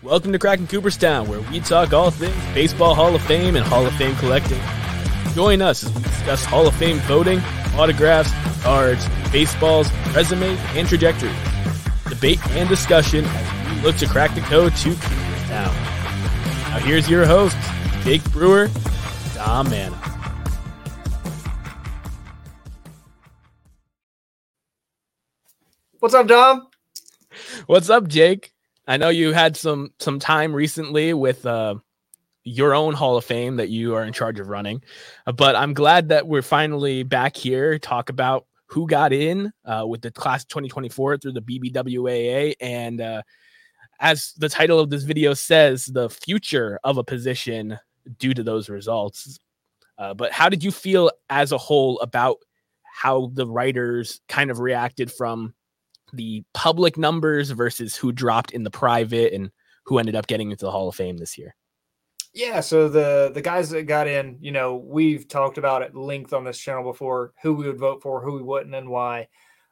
Welcome to Cracking Cooperstown, where we talk all things Baseball Hall of Fame and Hall of Fame collecting. Join us as we discuss Hall of Fame voting, autographs, cards, baseballs, resumes, and trajectories. Debate and discussion as we look to crack the code to Cooperstown. Now here's your host, Jake Brewer, Dom Manna. What's up, Dom? What's up, Jake? I know you had some some time recently with uh, your own Hall of Fame that you are in charge of running, uh, but I'm glad that we're finally back here talk about who got in uh, with the class 2024 through the BBWAA and uh, as the title of this video says, the future of a position due to those results. Uh, but how did you feel as a whole about how the writers kind of reacted from the public numbers versus who dropped in the private and who ended up getting into the Hall of Fame this year? Yeah, so the the guys that got in, you know, we've talked about at length on this channel before who we would vote for, who we wouldn't, and why.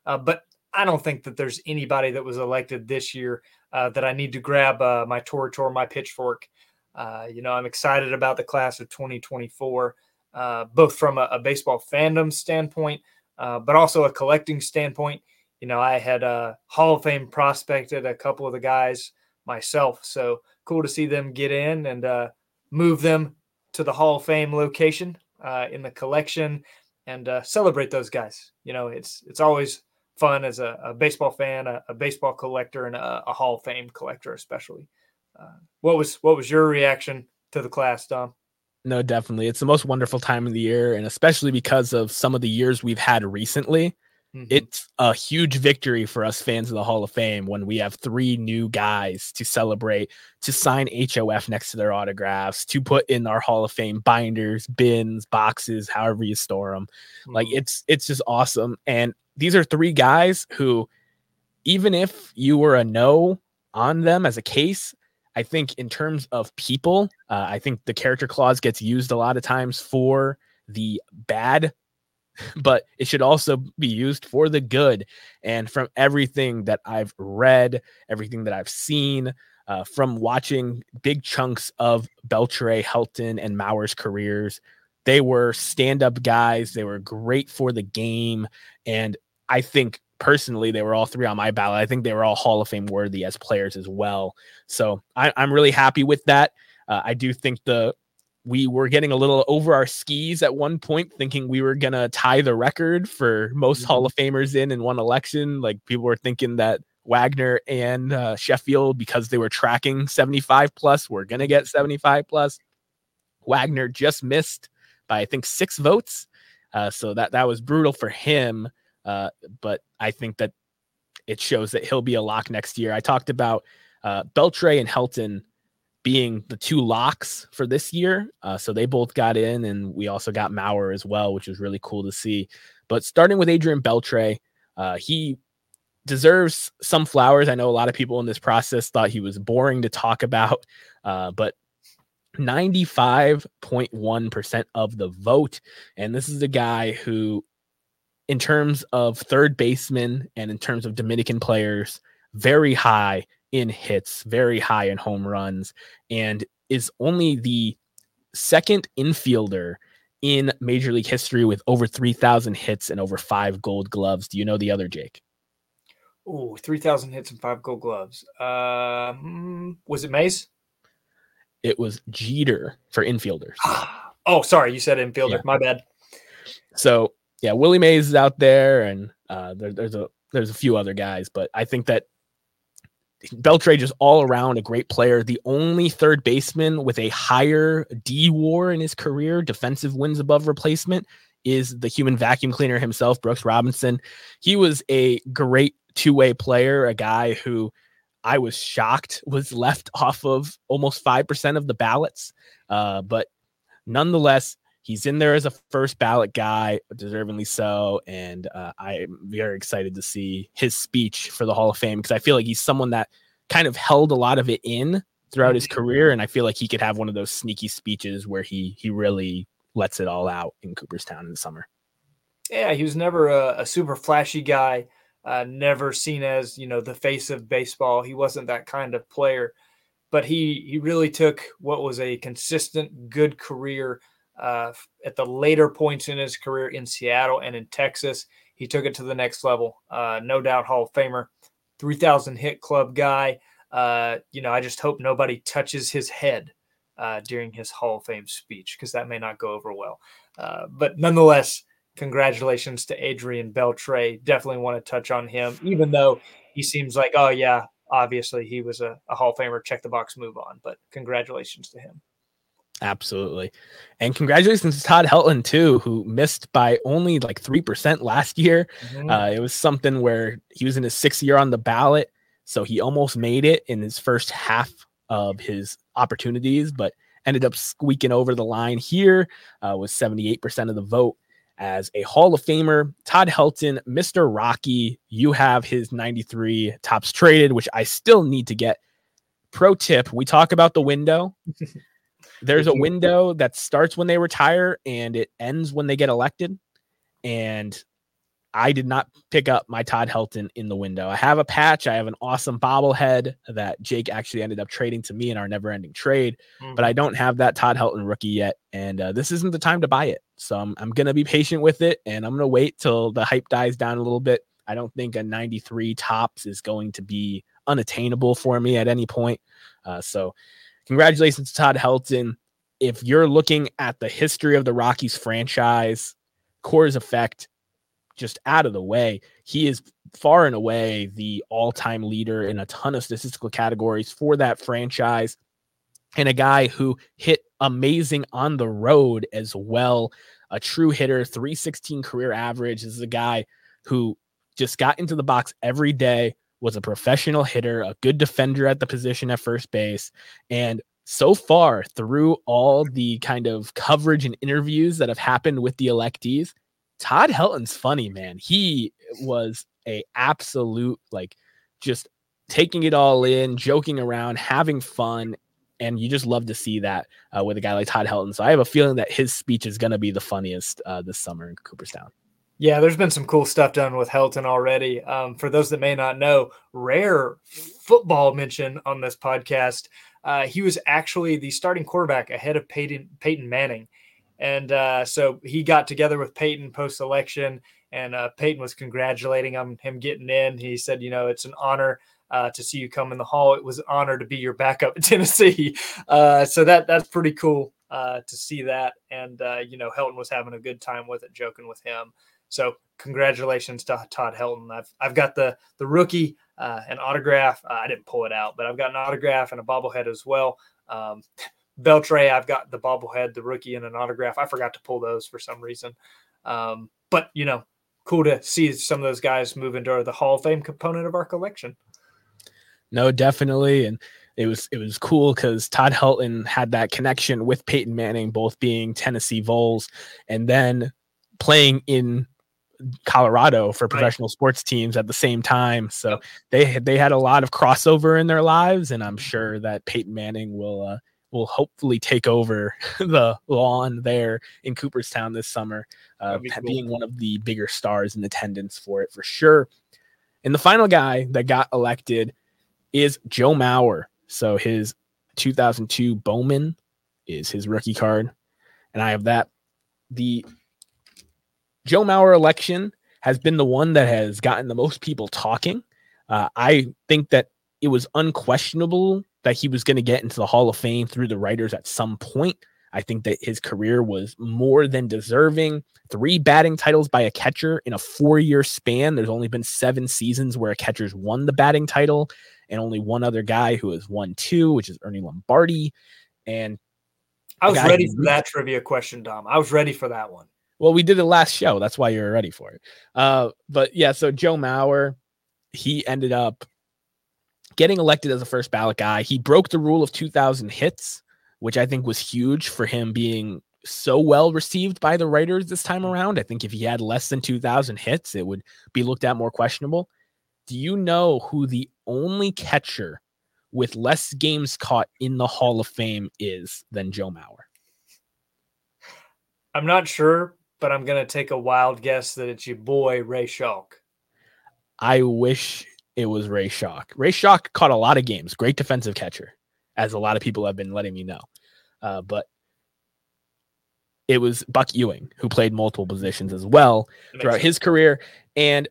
Uh, but I don't think that there's anybody that was elected this year uh, that I need to grab uh, my torch or my pitchfork. Uh, you know, I'm excited about the class of 2024, uh, both from a, a, baseball fandom standpoint, uh, but also a collecting standpoint. You know, I had a Hall of Fame prospected a couple of the guys myself, so cool to see them get in and uh, move them to the Hall of Fame location uh, in the collection and uh, celebrate those guys. You know, it's it's always fun as a, a baseball fan, a, a, baseball collector, and a, a, Hall of Fame collector, especially. Uh, what was what was your reaction to the class, Dom? No, definitely, it's the most wonderful time of the year, and especially because of some of the years we've had recently. Mm-hmm. It's a huge victory for us fans of the Hall of Fame when we have three new guys to celebrate, to sign HOF next to their autographs, to put in our Hall of Fame binders, bins, boxes, however you store them. Mm-hmm. Like it's it's just awesome. And these are three guys who, even if you were a no on them as a case, I think in terms of people, uh, I think the character clause gets used a lot of times for the bad, but it should also be used for the good. And from everything that I've read, everything that I've seen, uh, from watching big chunks of Beltre, Helton, and Mauer's careers, they were stand up guys. They were great for the game. And I think personally they were all three on my ballot. I think they were all Hall of Fame worthy as players as well. So I, am really happy with that. Uh, I do think the we were getting a little over our skis at one point, thinking we were gonna tie the record for most mm-hmm. Hall of Famers in in one election. Like people were thinking that Wagner and uh, Sheffield, because they were tracking 75 plus, were gonna get 75 plus. Wagner just missed by I think six votes, uh, so that that was brutal for him. Uh, but I think that it shows that he'll be a lock next year. I talked about uh, Beltre and Helton being the two locks for this year. Uh, so they both got in, and we also got Mauer as well, which was really cool to see. But starting with Adrian Beltre, uh, he deserves some flowers. I know a lot of people in this process thought he was boring to talk about, uh, but 95.1% of the vote. And this is a guy who in terms of third baseman and in terms of Dominican players, very high in hits, very high in home runs, and is only the second infielder in Major League history with over 3,000 hits and over five gold gloves. Do you know the other, Jake? Oh, 3,000 hits and five gold gloves. Um, was it Mays? It was Jeter for infielders. oh, sorry. You said infielder. Yeah. My bad. So yeah, Willie Mays is out there, and uh, there, there's a there's a few other guys, but I think that Beltre just all around a great player. The only third baseman with a higher D WAR in his career, defensive wins above replacement, is the human vacuum cleaner himself, Brooks Robinson. He was a great two way player, a guy who I was shocked was left off of almost 5% of the ballots. Uh, but nonetheless, he's in there as a first ballot guy, deservingly so. And uh, I'm very excited to see his speech for the Hall of Fame because I feel like he's someone that kind of held a lot of it in throughout his mm-hmm. career, and I feel like he could have one of those sneaky speeches where he he really lets it all out in Cooperstown in the summer. Yeah, he was never a, a super flashy guy. Uh, never seen as you know the face of baseball. He wasn't that kind of player, but he he really took what was a consistent good career uh, at the later points in his career in Seattle and in Texas. He took it to the next level. Uh, no doubt, Hall of Famer, three thousand hit club guy. Uh, you know, I just hope nobody touches his head uh, during his Hall of Fame speech because that may not go over well. Uh, but nonetheless, congratulations to Adrian Beltre. Definitely want to touch on him, even though he seems like, oh yeah, obviously he was a, a Hall of Famer, check the box, move on. But congratulations to him. Absolutely. And congratulations to Todd Helton, too, who missed by only like 3% last year. Mm-hmm. Uh, it was something where he was in his sixth year on the ballot. So he almost made it in his first half of his opportunities, but ended up squeaking over the line here uh, with 78% of the vote as a Hall of Famer. Todd Helton, Mr. Rocky, you have his 93 Topps traded, which I still need to get. Pro tip we talk about the window. There's a window that starts when they retire and it ends when they get elected. And I did not pick up my Todd Helton in the window. I have a patch. I have an awesome bobblehead that Jake actually ended up trading to me in our never ending trade, mm-hmm. but I don't have that Todd Helton rookie yet. And uh, this isn't the time to buy it. So I'm, I'm going to be patient with it and I'm going to wait till the hype dies down a little bit. I don't think a 93 Topps is going to be unattainable for me at any point. Uh, so congratulations to Todd Helton. If you're looking at the history of the Rockies franchise, Coors effect, just out of the way. He is far and away the all time leader in a ton of statistical categories for that franchise. And a guy who hit amazing on the road as well. A true hitter, 316 career average. This is a guy who just got into the box every day, was a professional hitter, a good defender at the position at first base. And so far, through all the kind of coverage and interviews that have happened with the electees, Todd Helton's funny, man. He was a absolute like just taking it all in, joking around, having fun, and you just love to see that uh, with a guy like Todd Helton. So I have a feeling that his speech is going to be the funniest uh, this summer in Cooperstown. Yeah, there's been some cool stuff done with Helton already. Um, for those that may not know, rare football mention on this podcast. Uh, he was actually the starting quarterback ahead of Peyton, Peyton Manning and uh, so he got together with Peyton post election, and uh, Peyton was congratulating him him getting in. He said, "You know, it's an honor." Uh, to see you come in the hall, it was an honor to be your backup in Tennessee. Uh, so that that's pretty cool uh, to see that, and uh, you know Helton was having a good time with it, joking with him. So congratulations to Todd Helton. I've I've got the the rookie uh, an autograph. Uh, I didn't pull it out, but I've got an autograph and a bobblehead as well. Um, Beltre, I've got the bobblehead, the rookie, and an autograph. I forgot to pull those for some reason. Um, but you know, cool to see some of those guys move into the Hall of Fame component of our collection. No, definitely, and it was it was cool because Todd Helton had that connection with Peyton Manning, both being Tennessee Vols and then playing in Colorado for professional right. sports teams at the same time. So yep. they they had a lot of crossover in their lives, and I'm sure that Peyton Manning will uh, will hopefully take over the lawn there in Cooperstown this summer, uh, be cool. being one of the bigger stars in attendance for it for sure. And the final guy that got elected is Joe Mauer. So his 2002 Bowman is his rookie card. And I have that. The Joe Mauer election has been the one that has gotten the most people talking. Uh, I think that it was unquestionable that he was going to get into the Hall of Fame through the writers at some point. I think that his career was more than deserving. Three batting titles by a catcher in a four year span. There's only been seven seasons where a catcher's won the batting title, and only one other guy who has won two, which is Ernie Lombardi. And I was ready for that trivia question, Dom. I was ready for that one. Well, we did the last show. That's why you're ready for it. Uh, but yeah, so Joe Mauer, he ended up getting elected as a first ballot guy. He broke the rule of 2,000 hits, which I think was huge for him being so well received by the writers this time around. I think if he had less than 2,000 hits, it would be looked at more questionable. Do you know who the only catcher with less games caught in the Hall of Fame is than Joe Mauer? I'm not sure, but I'm going to take a wild guess that it's your boy, Ray Schalk. I wish it was Ray Schalk. Ray Schalk caught a lot of games, great defensive catcher. as a lot of people have been letting me know. Uh, but it was Buck Ewing who played multiple positions as well throughout his career. And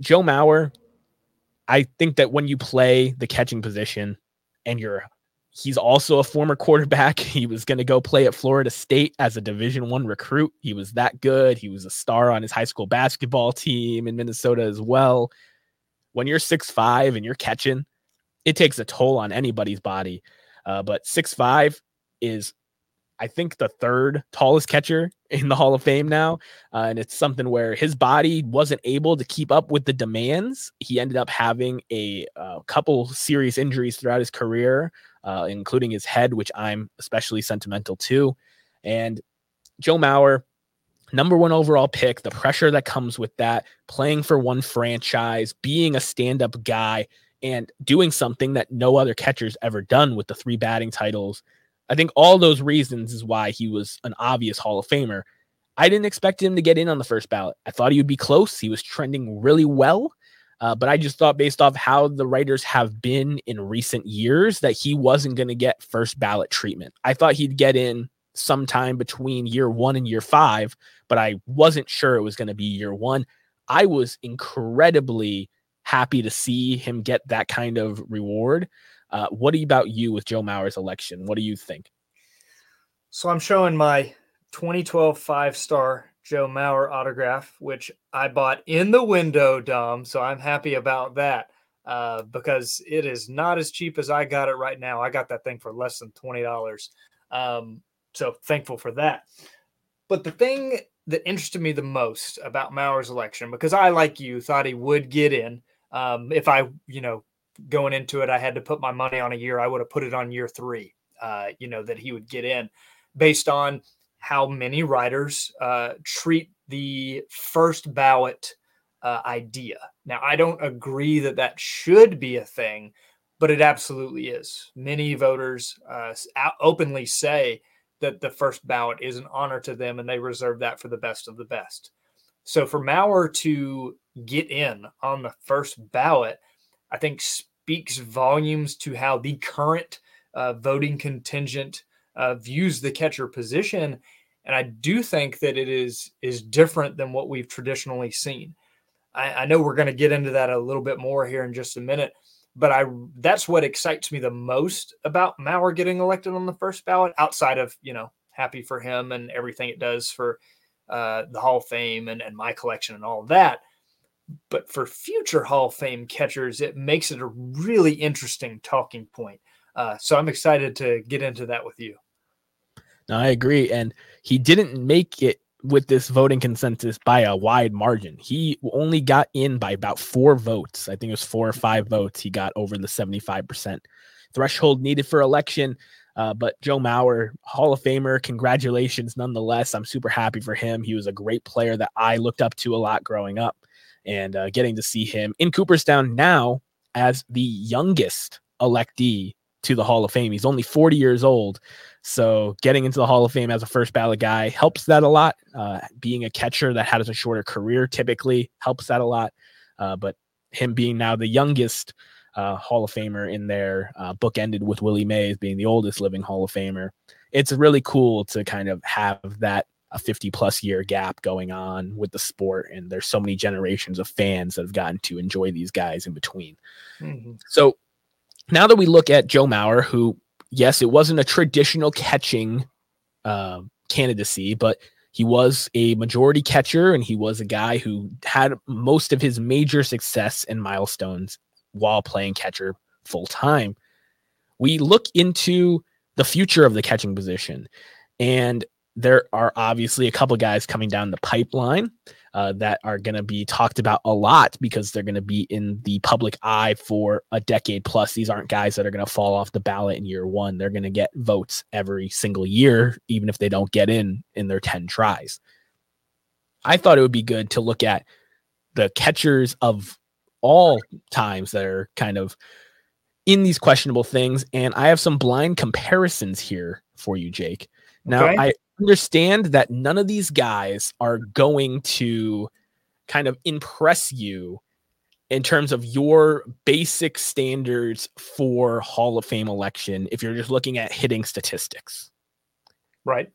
Joe Mauer, I think that when you play the catching position and you're he's also a former quarterback. He was going to go play at florida state as a division one recruit. He was that good. He was a star on his high school basketball team in minnesota as well. When you're six five and you're catching it takes a toll on anybody's body. Uh, but six five is I think the third tallest catcher in the Hall of Fame now. Uh, and it's something where his body wasn't able to keep up with the demands. He ended up having a, uh, couple serious injuries throughout his career, uh, including his head, which I'm especially sentimental to. And Joe Mauer, number one overall pick, the pressure that comes with that, playing for one franchise, being a stand up guy, and doing something that no other catcher's ever done with the three batting titles I think all those reasons is why he was an obvious Hall of Famer. I didn't expect him to get in on the first ballot. I thought he would be close. He was trending really well. Uh, but I just thought, based off how the writers have been in recent years, that he wasn't going to get first ballot treatment. I thought he'd get in sometime between year one and year five, but I wasn't sure it was going to be year one. I was incredibly happy to see him get that kind of reward. Uh, what about you with Joe Mauer's election? What do you think? So I'm showing my 2012 five star Joe Mauer autograph, which I bought in the window, Dom. So I'm happy about that uh, because it is not as cheap as I got it right now. I got that thing for less than $20. Um, so thankful for that. But the thing that interested me the most about Mauer's election, because I, like you, thought he would get in. Um, if I, you know, going into it, I had to put my money on a year. I would have put it on year three. Uh, you know that he would get in based on how many writers uh, treat the first ballot uh, idea. Now, I don't agree that that should be a thing, but it absolutely is. Many voters uh, openly say that the first ballot is an honor to them, and they reserve that for the best of the best. So, for Mauer to get in on the first ballot I think speaks volumes to how the current uh, voting contingent uh, views the catcher position. And I do think that it is is different than what we've traditionally seen. I, I know we're going to get into that a little bit more here in just a minute, but I that's what excites me the most about Mauer getting elected on the first ballot. Outside of you know happy for him and everything it does for uh, the Hall of Fame and, and my collection and all that. But for future Hall of Fame catchers, it makes it a really interesting talking point. Uh, so I'm excited to get into that with you. No, I agree. And he didn't make it with this voting consensus by a wide margin. He only got in by about four votes. I think it was four or five votes. He got over the 75% threshold needed for election. Uh, but Joe Mauer, Hall of Famer, congratulations nonetheless. I'm super happy for him. He was a great player that I looked up to a lot growing up and uh, getting to see him in Cooperstown now as the youngest electee to the Hall of Fame. He's only 40 years old. So getting into the Hall of Fame as a first ballot guy helps that a lot. Uh, being a catcher that has a shorter career typically helps that a lot. Uh, but him being now the youngest uh, Hall of Famer in there, uh, book ended with Willie Mays being the oldest living Hall of Famer. It's really cool to kind of have that a 50 plus year gap going on with the sport and there's so many generations of fans that have gotten to enjoy these guys in between mm-hmm. so now that we look at joe mauer who yes it wasn't a traditional catching uh, candidacy but he was a majority catcher and he was a guy who had most of his major success and milestones while playing catcher full time we look into the future of the catching position and there are obviously a couple guys coming down the pipeline uh, that are going to be talked about a lot because they're going to be in the public eye for a decade plus. These aren't guys that are going to fall off the ballot in year one. They're going to get votes every single year, even if they don't get in in their 10 tries. I thought it would be good to look at the catchers of all times that are kind of in these questionable things. And I have some blind comparisons here for you, Jake. Now, okay. I understand that none of these guys are going to kind of impress you in terms of your basic standards for Hall of Fame election if you're just looking at hitting statistics. Right.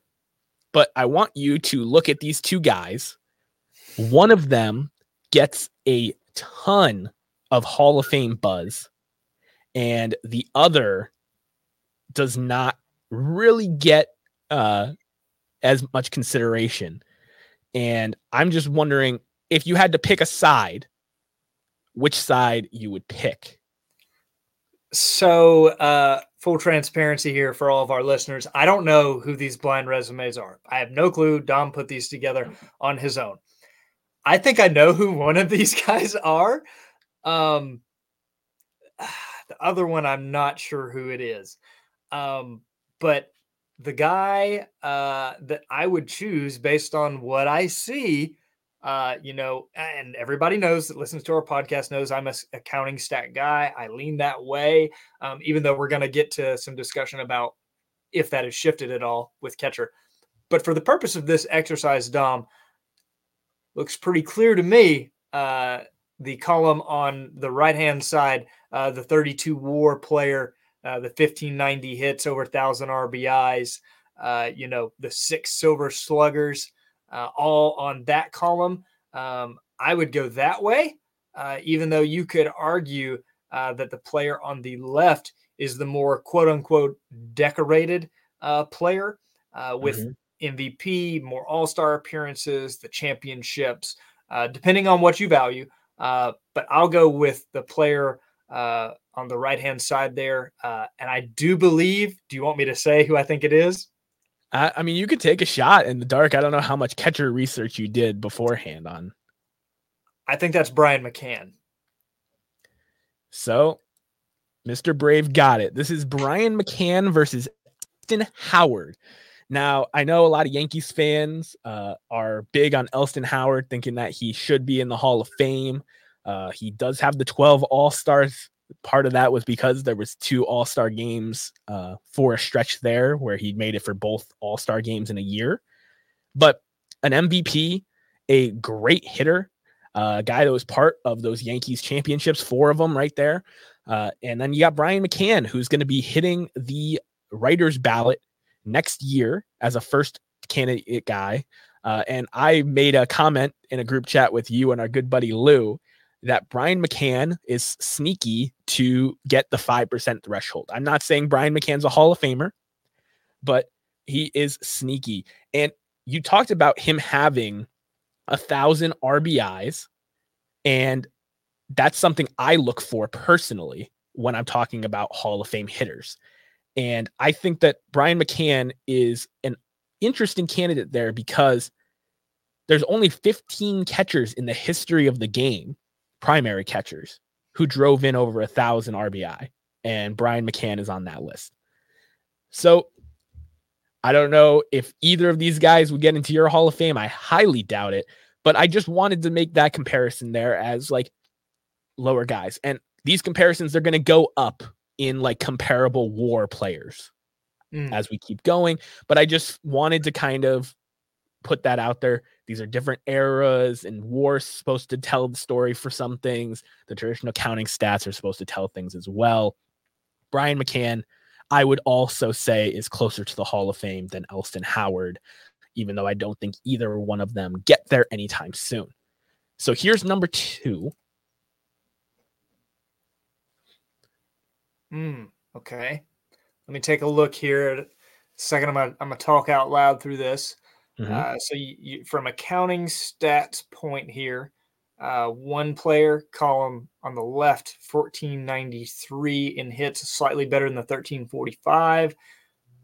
But I want you to look at these two guys. One of them gets a ton of Hall of Fame buzz, and the other does not really get uh, as much consideration. And I'm just wondering if you had to pick a side, which side you would pick. So, uh, full transparency here for all of our listeners. I don't know who these blind resumes are. I have no clue. Dom put these together on his own. I think I know who one of these guys are. Um, the other one, I'm not sure who it is. Um, but the guy uh, that I would choose based on what I see, uh, you know, and everybody knows that listens to our podcast knows I'm a accounting stat guy. I lean that way, um, even though we're going to get to some discussion about if that has shifted at all with catcher. But for the purpose of this exercise, Dom, looks pretty clear to me. Uh, the column on the right hand side, uh, the 32 WAR player uh, the 1590 hits over 1,000 RBIs, uh, you know, the six silver sluggers, uh, all on that column. Um, I would go that way, uh, even though you could argue uh, that the player on the left is the more quote unquote decorated player with mm-hmm. MVP, more all star appearances, the championships, depending on what you value. but I'll go with the player uh, on the right hand side there. Uh, and I do believe, do you want me to say who I think it is? I, I mean, you could take a shot in the dark. I don't know how much catcher research you did beforehand on. I think that's Brian McCann. So, Mr. Brave got it. This is Brian McCann versus Elston Howard. Now, I know a lot of Yankees fans uh, are big on Elston Howard, thinking that he should be in the Hall of Fame. Uh, he does have the 12 All Stars. Part of that was because there was two All Star games uh, for a stretch there where he made it for both All Star games in a year. But an MVP, a great hitter, uh, a guy that was part of those Yankees championships, four of them right there. Uh, and then you got Brian McCann, who's going to be hitting the writer's ballot next year as a first candidate guy. Uh, and I made a comment in a group chat with you and our good buddy Lou that Brian McCann is sneaky to get the 5% threshold. I'm not saying Brian McCann's a Hall of Famer, but he is sneaky. And you talked about him having a thousand RBIs, and that's something I look for personally when I'm talking about Hall of Fame hitters. And I think that Brian McCann is an interesting candidate there because there's only 15 catchers in the history of the game primary catchers who drove in over a thousand RBI, and Brian McCann is on that list. So I don't know if either of these guys would get into your Hall of Fame. I highly doubt it, but I just wanted to make that comparison there as like lower guys. And these comparisons, they're going to go up in like comparable war players mm. as we keep going. But I just wanted to kind of put that out there. These are different eras, and war's supposed to tell the story for some things. The traditional counting stats are supposed to tell things as well. Brian McCann, I would also say, is closer to the Hall of Fame than Elston Howard, even though I don't think either one of them get there anytime soon. So here's number two. Hmm. Okay. Let me take a look here. Second, I'm I'm gonna talk out loud through this. Mm-hmm. Uh, so, you, you, from accounting stats point here, uh, one player column on the left, 1493 in hits, slightly better than the 1345.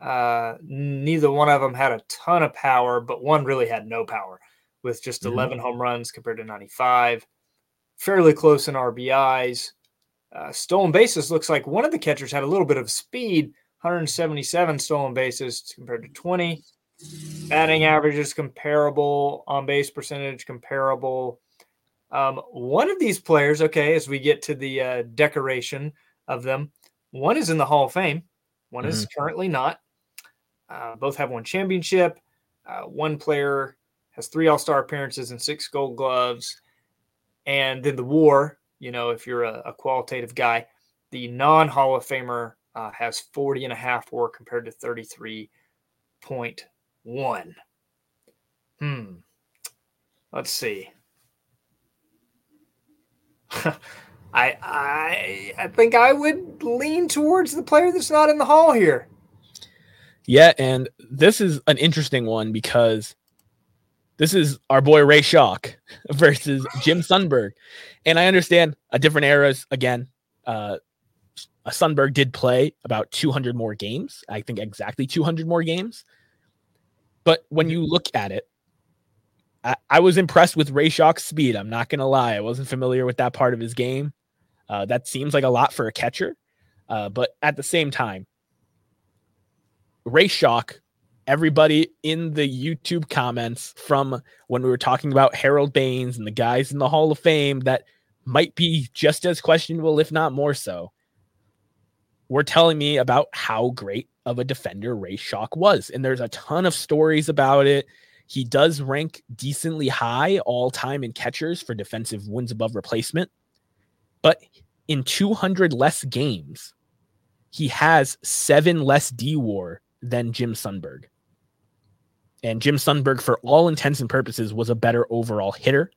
Uh, neither one of them had a ton of power, but one really had no power with just mm-hmm. 11 home runs compared to 95. Fairly close in RBIs. Uh, stolen bases looks like one of the catchers had a little bit of speed, 177 stolen bases compared to 20. Batting average is comparable, on base percentage comparable. Um, one of these players, okay, as we get to the uh, decoration of them, one is in the Hall of Fame, one mm-hmm. is currently not. Uh, both have one championship. Uh, one player has three All Star appearances and six Gold Gloves. And then the WAR you know, if you're a, a qualitative guy. The non Hall of Famer uh, has 40 and a half WAR compared to 33.1. Hmm. Let's see. I I I think I would lean towards the player that's not in the hall here. Yeah, and this is an interesting one because this is our boy Ray Schalk versus Jim Sundberg. And I understand a different eras again. Uh Sundberg did play about 200 more games. I think exactly 200 more games. But when you look at it, I, I was impressed with Ray Schalk's speed. I'm not going to lie. I wasn't familiar with that part of his game. Uh, that seems like a lot for a catcher. Uh, but at the same time, Ray Schalk, everybody in the YouTube comments from when we were talking about Harold Baines and the guys in the Hall of Fame that might be just as questionable, if not more so, were telling me about how great of a defender Ray Schalk was. And there's a ton of stories about it. He does rank decently high all time in catchers for defensive wins above replacement. But in 200 less games, he has seven less D war than Jim Sundberg. And Jim Sundberg, for all intents and purposes, was a better overall hitter.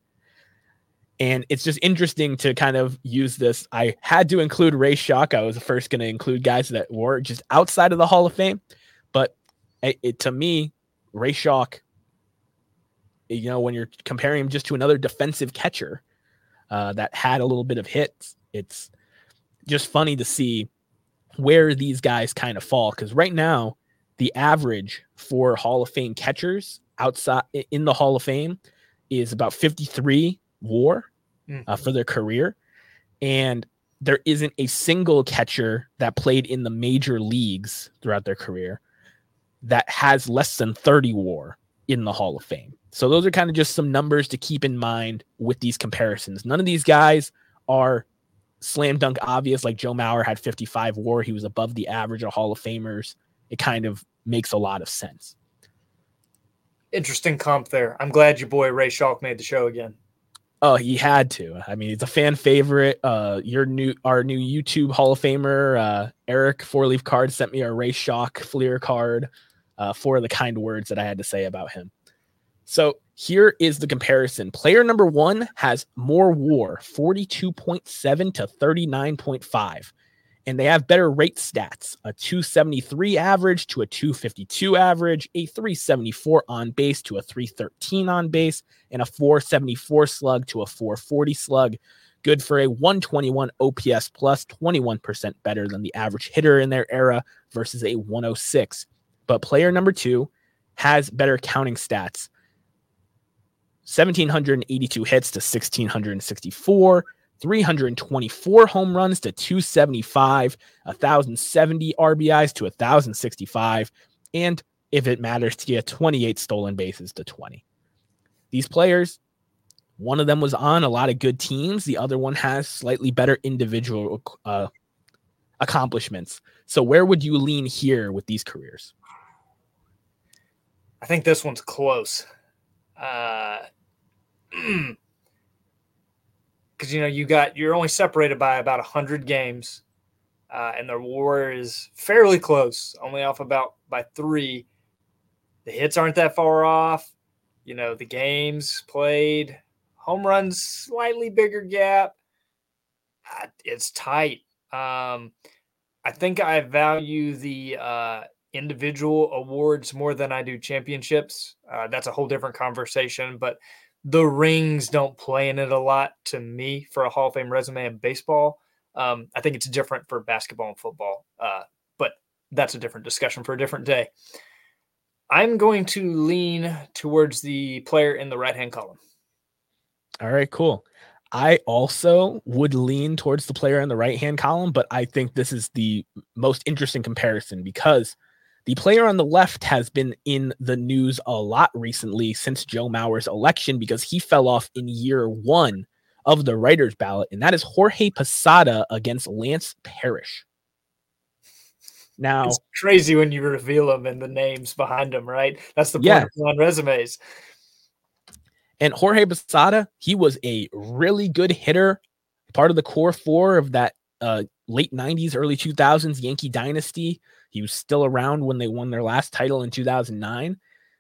And it's just interesting to kind of use this. I had to include Ray Schalk. I was first going to include guys that were just outside of the Hall of Fame. But it, it, to me, Ray Schalk, you know, when you're comparing him just to another defensive catcher uh, that had a little bit of hits, it's just funny to see where these guys kind of fall. Because right now, the average for Hall of Fame catchers outside in the Hall of Fame is about 53 war mm. uh, for their career. And there isn't a single catcher that played in the major leagues throughout their career that has less than 30 war in the Hall of Fame. So those are kind of just some numbers to keep in mind with these comparisons. None of these guys are slam dunk obvious like Joe Mauer had 55 war, he was above the average of Hall of Famers. It kind of makes a lot of sense. Interesting comp there. I'm glad your boy Ray Schalk made the show again. Oh, he had to. I mean, it's a fan favorite. Uh, your new, our new YouTube Hall of Famer, uh, Eric Four Leaf Card sent me a Ray Schalk Fleer card uh, for the kind words that I had to say about him. So here is the comparison. Player number one has more war, 42.7 to 39.5 and they have better rate stats a 273 average to a 252 average, a 374 on base to a 313 on base, and a 474 slug to a 440 slug. Good for a 121 OPS plus, 21% better than the average hitter in their era versus a 106. But player number two has better counting stats 1,782 hits to 1,664. 324 home runs to 275, 1,070 RBIs to 1,065, and if it matters to you, 28 stolen bases to 20. These players, one of them was on a lot of good teams, the other one has slightly better individual uh, accomplishments. So, where would you lean here with these careers? I think this one's close. Uh, because you know you got you're only separated by about hundred games, uh, and the war is fairly close, only off about by three. The hits aren't that far off. You know the games played, home runs slightly bigger gap. Uh, it's tight. Um, I think I value the uh, individual awards more than I do championships. Uh, that's a whole different conversation, but the rings don't play in it a lot to me for a Hall of Fame resume in baseball. Um, I think it's different for basketball and football, uh, but that's a different discussion for a different day. I'm going to lean towards the player in the right hand column. All right, cool. I also would lean towards the player in the right hand column, but I think this is the most interesting comparison because the player on the left has been in the news a lot recently since Joe Mauer's election because he fell off in year one of the writer's ballot, and that is Jorge Posada against Lance Parrish. Now, it's crazy when you reveal them and the names behind them, right? That's the point yeah. on resumes. And Jorge Posada, he was a really good hitter part of the core four of that uh, late 90s, early 2000s Yankee dynasty. He was still around when they won their last title in 2009.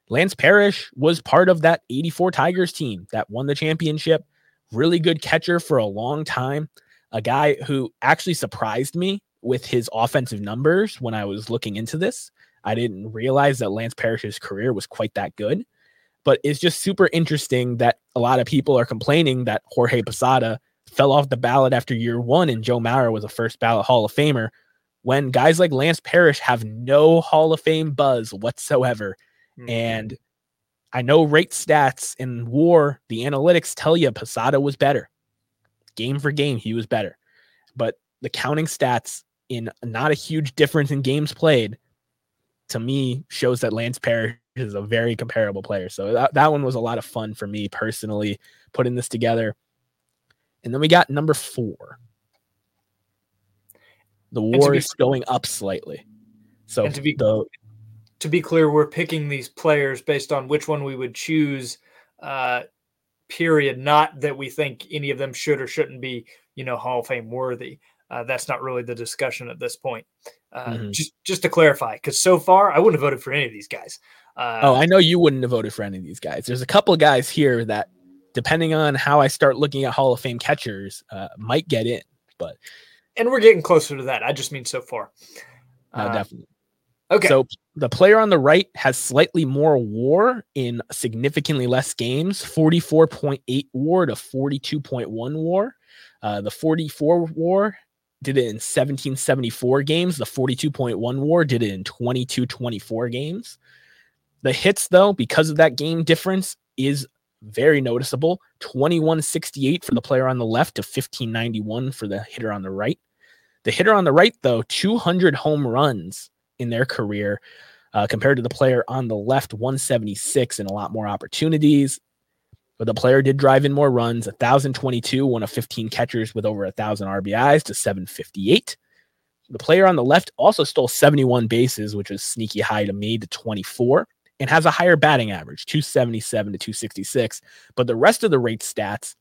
Lance Parrish was part of that 84 Tigers team that won the championship. Really good catcher for a long time. A guy who actually surprised me with his offensive numbers when I was looking into this. I didn't realize that Lance Parrish's career was quite that good. But it's just super interesting that a lot of people are complaining that Jorge Posada fell off the ballot after year one and Joe Mauer was a first ballot Hall of Famer when guys like Lance Parrish have no Hall of Fame buzz whatsoever. Mm-hmm. And I know rate stats in war, the analytics tell you Posada was better. Game for game, he was better. But the counting stats in not a huge difference in games played to me shows that Lance Parrish is a very comparable player. So that, that one was a lot of fun for me personally putting this together. And then we got number four. The war is going up slightly. So to be the to be clear, we're picking these players based on which one we would choose. Uh, period. Not that we think any of them should or shouldn't be, you know, Hall of Fame worthy. Uh, that's not really the discussion at this point. Uh, mm-hmm. Just just to clarify, because so far I wouldn't have voted for any of these guys. Uh, oh, I know you wouldn't have voted for any of these guys. There's a couple of guys here that, depending on how I start looking at Hall of Fame catchers, uh, might get in. But and we're getting closer to that. I just mean so far. No, uh, definitely. Okay. So the player on the right has slightly more war in significantly less games 44.8 war to 42.1 war. Uh, the 44 war did it in 1774 games. The 42.1 war did it in 2224 games. The hits, though, because of that game difference, is very noticeable 2168 for the player on the left to 1591 for the hitter on the right. The hitter on the right, though, 200 home runs in their career uh, compared to the player on the left, 176 and a lot more opportunities. But the player did drive in more runs, 1,022, one of 15 catchers with over 1,000 RBIs to 758. The player on the left also stole 71 bases, which was sneaky high to me, to 24, and has a higher batting average, 277 to 266. But the rest of the rate stats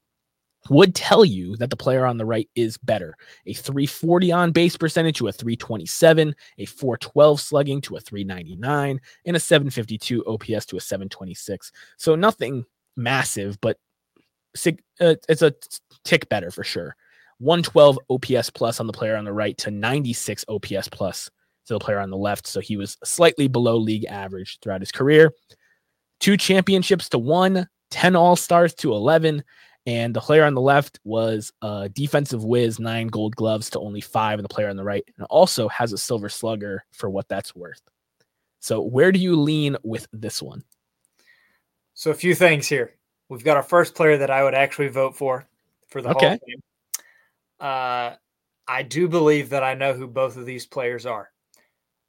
would tell you that the player on the right is better. A 340 on base percentage to a 327, a 412 slugging to a 399, and a 752 OPS to a 726. So nothing massive, but uh, it's a tick better for sure. 112 OPS plus on the player on the right to 96 OPS plus to the player on the left. So he was slightly below league average throughout his career. Two championships to one, 10 All Stars to 11, and the player on the left was a defensive whiz, nine gold gloves to only five. And the player on the right and also has a silver slugger for what that's worth. So, where do you lean with this one? So, a few things here. We've got our first player that I would actually vote for for the okay. Uh, I do believe that I know who both of these players are.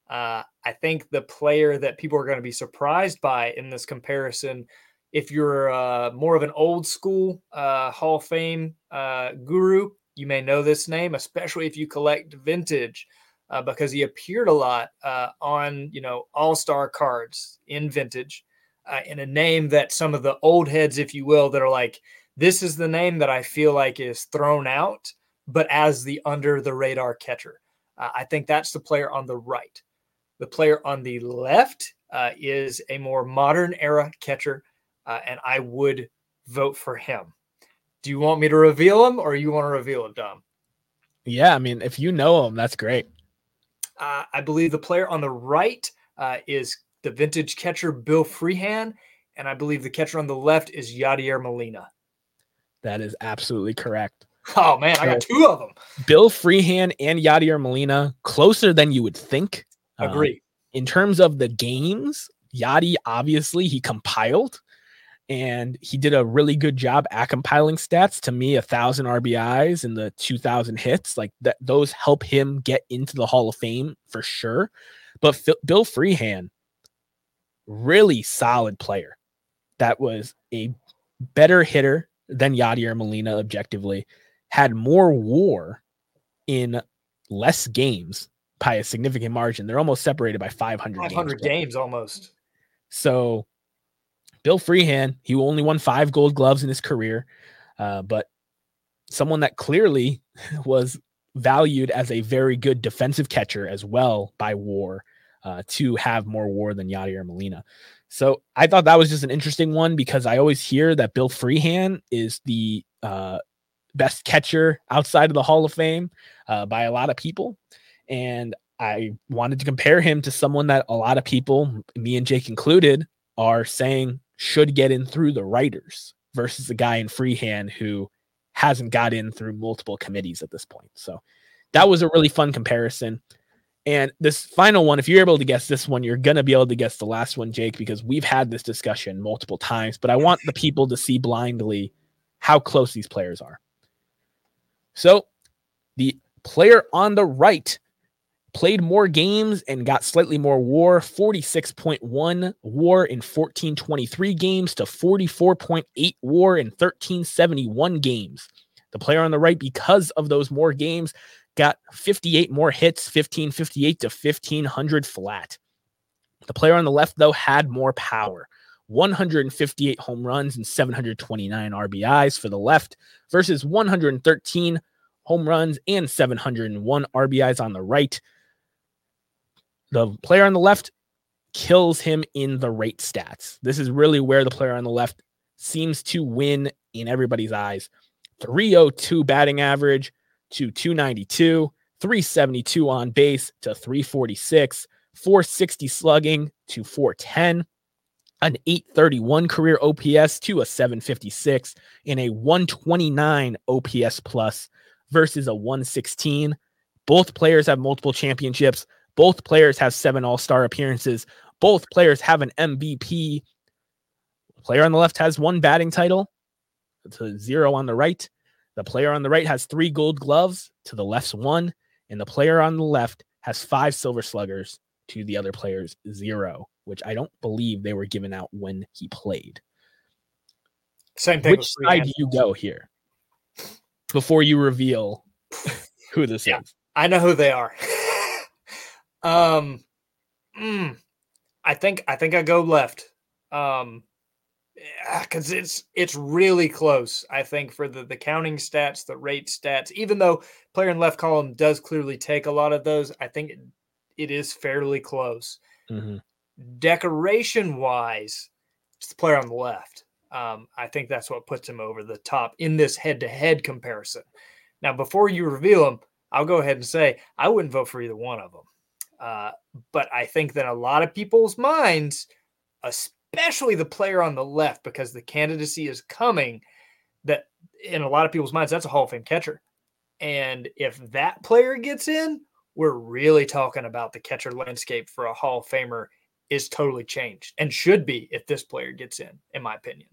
Uh, I think the player that people are going to be surprised by in this comparison if you're uh, more of an old school uh, Hall of Fame uh, guru, you may know this name, especially if you collect vintage, uh, because he appeared a lot uh, on you know All Star cards in vintage, uh, in a name that some of the old heads, if you will, that are like, this is the name that I feel like is thrown out, but as the under the radar catcher. I think that's the player on the right. The player on the left is a more modern era catcher uh, and I would vote for him. Do you want me to reveal him, or you want to reveal him, Dom? Yeah, I mean, if you know him, that's great. Uh, I believe the player on the right uh, is the vintage catcher Bill Freehan, and I believe the catcher on the left is Yadier Molina. That is absolutely correct. Oh man, I got two of them. Bill Freehan and Yadier Molina closer than you would think. Agree. Uh, in terms of the games, Yadi obviously he compiled and he did a really good job at compiling stats. To me a thousand rbis and the 2000 hits like that those help him get into the hall of fame for sure. But Phil, bill freehan really solid player. That was a better hitter than yadier molina objectively had more war in less games by a significant margin. They're almost separated by 500 500 games, games almost. So Bill Freehan, he only won five gold gloves in his career, uh, but someone that clearly was valued as a very good defensive catcher as well by WAR uh, to have more WAR than Yadier Molina. So I thought that was just an interesting one because I always hear that Bill Freehan is the uh, best catcher outside of the Hall of Fame uh, by a lot of people. And I wanted to compare him to someone that a lot of people, me and Jake included, are saying should get in through the writers versus a guy in Freehan who hasn't got in through multiple committees at this point. So that was a really fun comparison. And this final one, if you're able to guess this one, you're going to be able to guess the last one, Jake, because we've had this discussion multiple times. But I want the people to see blindly how close these players are. So the player on the right played more games and got slightly more war 46.1 war in 1423 games to 44.8 war in 1371 games. The player on the right because of those more games got 58 more hits 1558 to 1500 flat. The player on the left though had more power 158 home runs and 729 RBIs for the left versus 113 home runs and 701 RBIs on the right the player on the left kills him in the rate stats. This is really where the player on the left seems to win in everybody's eyes. 302 batting average to 292, 372 on base to 346, 460 slugging to 410, an 831 career OPS to a 756, and a 129 OPS plus versus a 116. Both players have multiple championships. Both players have seven All Star appearances. Both players have an MVP. The player on the left has one batting title to zero on the right. The player on the right has three gold gloves to the left's one. And the player on the left has five silver sluggers to the other player's zero, which I don't believe they were given out when he played. Same thing. Which side do you go here before you reveal who this yeah, is? I know who they are. Um, mm, I think I think I go left. Um, because it's it's really close. I think for the the counting stats, the rate stats, even though player in left column does clearly take a lot of those, I think it, it is fairly close. Mm-hmm. Decoration wise, it's the player on the left. Um, I think that's what puts him over the top in this head to head comparison. Now, before you reveal them, I'll go ahead and say I wouldn't vote for either one of them. Uh, but I think that a lot of people's minds, especially the player on the left, because the candidacy is coming, that in a lot of people's minds, that's a Hall of Fame catcher. And if that player gets in, we're really talking about the catcher landscape for a Hall of Famer is totally changed and should be if this player gets in, in my opinion.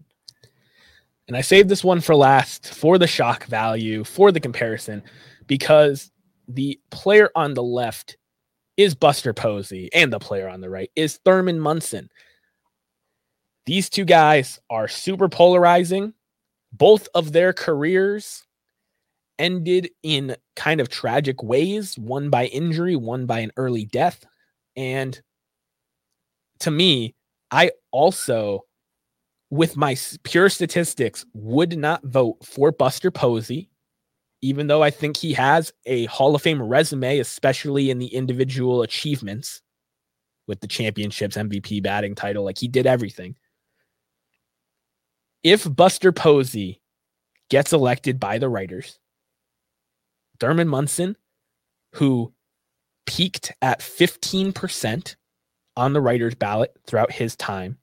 And I saved this one for last for the shock value, for the comparison, because the player on the left is Buster Posey, and the player on the right is Thurman Munson. These two guys are super polarizing. Both of their careers ended in kind of tragic ways, one by injury, one by an early death. And to me, I also, with my pure statistics, would not vote for Buster Posey even though I think he has a Hall of Fame resume, especially in the individual achievements with the championships, MVP batting title, like he did everything. If Buster Posey gets elected by the writers, Thurman Munson, who peaked at 15% on the writers' ballot throughout his time,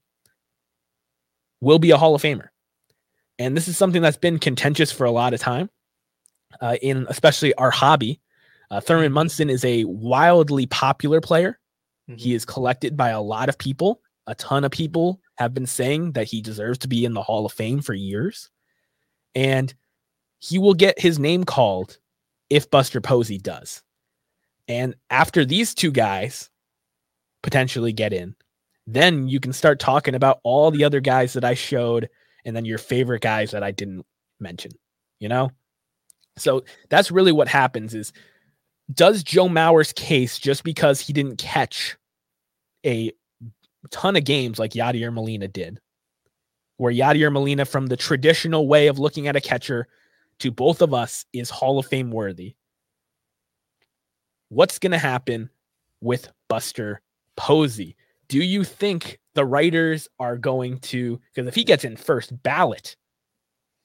will be a Hall of Famer. And this is something that's been contentious for a lot of time uh, in especially our hobby. Uh, Thurman mm-hmm. Munson is a wildly popular player. Mm-hmm. He is collected by a lot of people. A ton of people have been saying that he deserves to be in the Hall of Fame for years. And he will get his name called if Buster Posey does. And after these two guys potentially get in, then you can start talking about all the other guys that I showed and then your favorite guys that I didn't mention, you know? So that's really what happens is does Joe Mauer's case just because he didn't catch a ton of games like Yadier Molina did, where Yadier Molina, from the traditional way of looking at a catcher, to both of us is Hall of Fame worthy. What's going to happen with Buster Posey? Do you think the writers are going to, because if he gets in first ballot,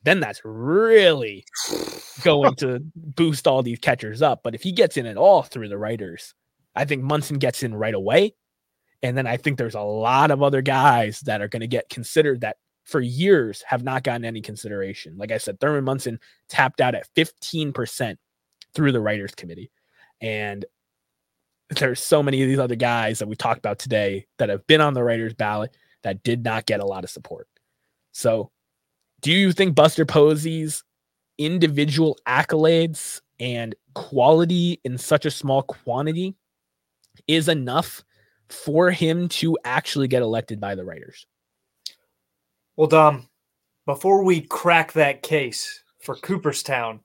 then that's really going to boost all these catchers up. But if he gets in at all through the writers, I think Munson gets in right away. And then I think there's a lot of other guys that are going to get considered that for years have not gotten any consideration. Like I said, Thurman Munson tapped out at 15% through the writers committee. And there's so many of these other guys that we talked about today that have been on the writers ballot that did not get a lot of support. So, do you think Buster Posey's individual accolades and quality in such a small quantity is enough for him to actually get elected by the writers? Well, Dom, before we crack that case for Cooperstown,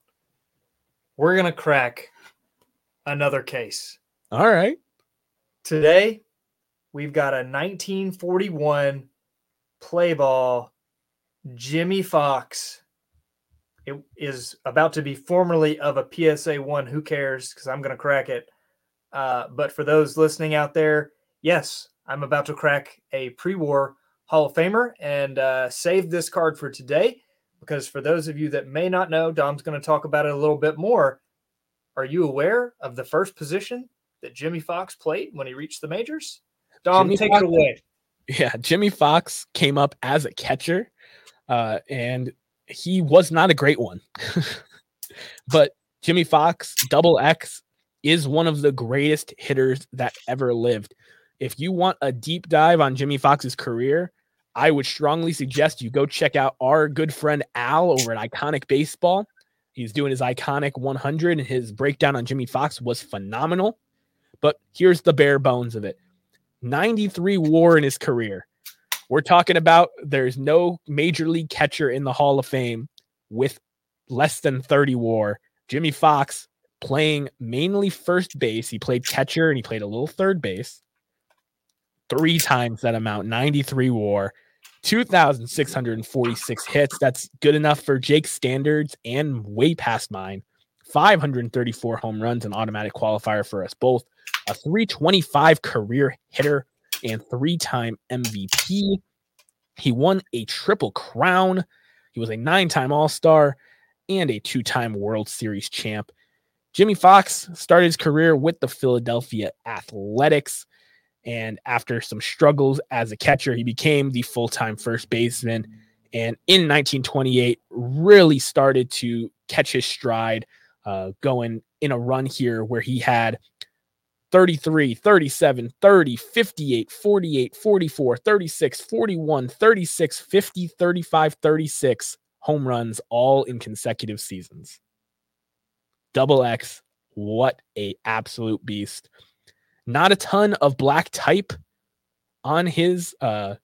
we're going to crack another case. All right. Today, we've got a 1941 play ball Jimmie Foxx It is about to be formerly of a PSA 1. Who cares? Because I'm going to crack it. Uh, but for those listening out there, yes, I'm about to crack a pre war Hall of Famer and uh, save this card for today because for those of you that may not know, Dom's going to talk about it a little bit more. Are you aware of the first position that Jimmie Foxx played when he reached the majors? Dom, Jimmie take Foxx, it away. Yeah, Jimmie Foxx came up as a catcher, uh, and he was not a great one. but Jimmie Foxx, double X, is one of the greatest hitters that ever lived. If you want a deep dive on Jimmie Foxx's career, I would strongly suggest you go check out our good friend Al over at Iconic Baseball. He's doing his iconic 100, and his breakdown on Jimmie Foxx was phenomenal. But here's the bare bones of it 93 war in his career. We're talking about there's no major league catcher in the Hall of Fame with less than 30 war. Jimmie Foxx playing mainly first base. He played catcher and he played a little third base. Three times that amount, 93 war, 2,646 hits. That's good enough for Jake's standards and way past mine. 534 home runs, an automatic qualifier for us both. A 325 career hitter and three time MVP. He won a triple crown. He was a nine time All Star and a two time World Series champ. Jimmie Foxx started his career with the Philadelphia Athletics. And after some struggles as a catcher, he became the full time first baseman. And in 1928, really started to catch his stride, uh, going in a run here where he had 33, 37, 30, 58, 48, 44, 36, 41, 36, 50, 35, 36 home runs all in consecutive seasons. Double X, what a absolute beast. Not a ton of black type on his uh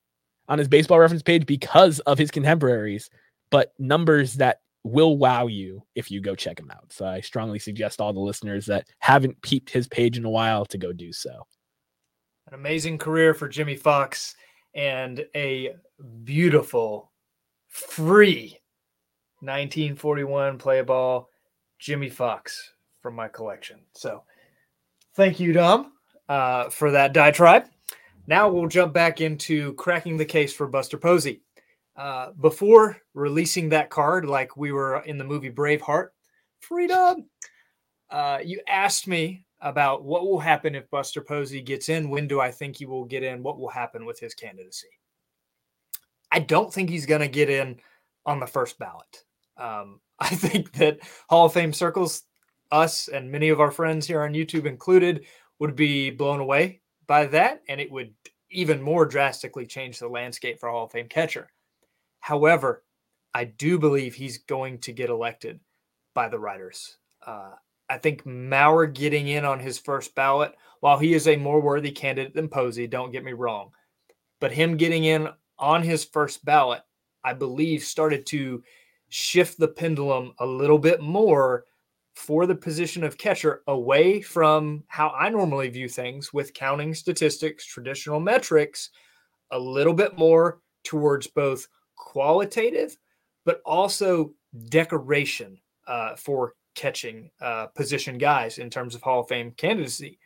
on his baseball reference page because of his contemporaries, but numbers that will wow you if you go check him out. So I strongly suggest all the listeners that haven't peeped his page in a while to go do so. An amazing career for Jimmie Foxx and a beautiful free 1941 play ball Jimmie Foxx from my collection. So thank you, Dom, uh, for that diatribe. Now we'll jump back into cracking the case for Buster Posey. Uh, before releasing that card, like we were in the movie Braveheart, freedom, uh, you asked me about what will happen if Buster Posey gets in. When do I think he will get in? What will happen with his candidacy? I don't think he's going to get in on the first ballot. Um, I think that Hall of Fame circles, us and many of our friends here on YouTube included, would be blown away by that, and it would even more drastically change the landscape for Hall of Fame catcher. However, I do believe he's going to get elected by the writers. Uh, I think Mauer getting in on his first ballot, while he is a more worthy candidate than Posey, don't get me wrong, but him getting in on his first ballot, I believe, started to shift the pendulum a little bit more for the position of catcher away from how I normally view things with counting statistics, traditional metrics, a little bit more towards both qualitative but also decoration uh, for catching uh, position guys in terms of Hall of Fame candidacy.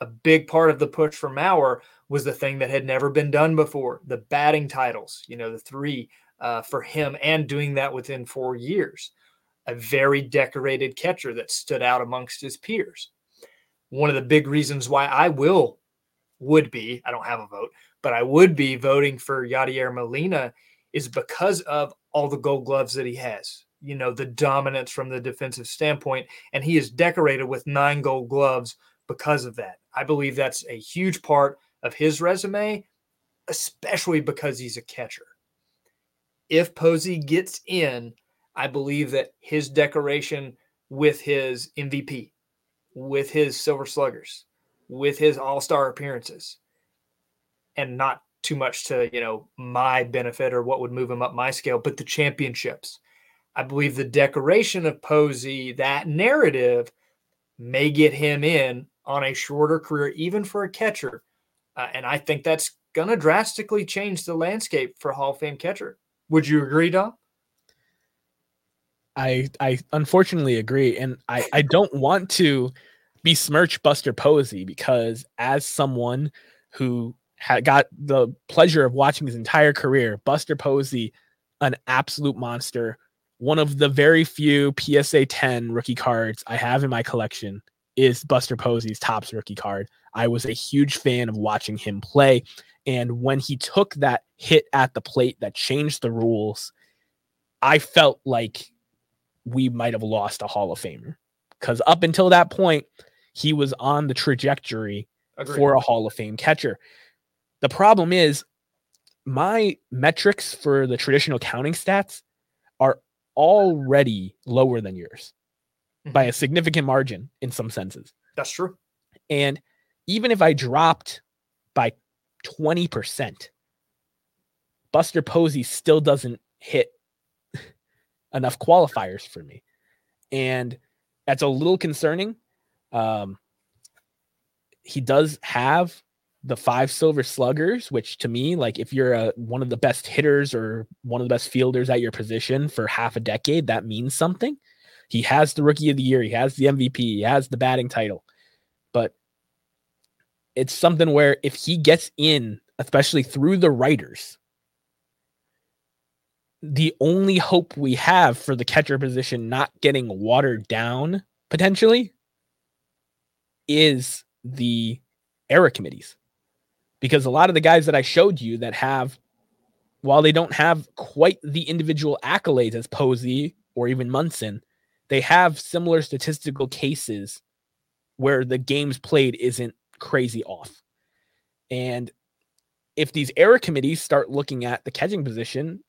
A big part of the push for Mauer was the thing that had never been done before the batting titles, you know, the three uh, for him, and doing that within four years. A very decorated catcher that stood out amongst his peers. One of the big reasons why I will, would be, I don't have a vote, but I would be voting for Yadier Molina is because of all the gold gloves that he has you know the dominance from the defensive standpoint and he is decorated with nine gold gloves because of that. I believe that's a huge part of his resume especially because he's a catcher. If posey gets in i believe that his decoration with his mvp with his silver sluggers with his all-star appearances and not too much to you know my benefit or what would move him up my scale but the championships I believe the decoration of Posey, that narrative, may get him in on a shorter career, even for a catcher. Uh, and I think that's going to drastically change the landscape for Hall of Fame catcher. Would you agree, Dom? I I unfortunately agree, and I I don't want to besmirch Buster Posey because as someone who had got the pleasure of watching his entire career, Buster Posey, an absolute monster, one of the very few PSA 10 rookie cards I have in my collection is Buster Posey's Topps rookie card. I was a huge fan of watching him play. And when he took that hit at the plate that changed the rules, I felt like we might have lost a Hall of Famer. Because up until that point, he was on the trajectory Agreed. for a Hall of Fame catcher. The problem is, my metrics for the traditional counting stats are already lower than yours mm-hmm. by a significant margin in some senses. That's true. And even if I dropped by 20%, Buster Posey still doesn't hit enough qualifiers for me. And that's a little concerning. Um, he does have the five silver sluggers, which to me, like if you're a, one of the best hitters or one of the best fielders at your position for half a decade, that means something. He has the rookie of the year, he has the MVP, he has the batting title. But it's something where if he gets in, especially through the writers, the only hope we have for the catcher position not getting watered down potentially is the era committees because a lot of the guys that I showed you that have, while they don't have quite the individual accolades as Posey or even Munson, they have similar statistical cases where the games played isn't crazy off. And if these era committees start looking at the catching position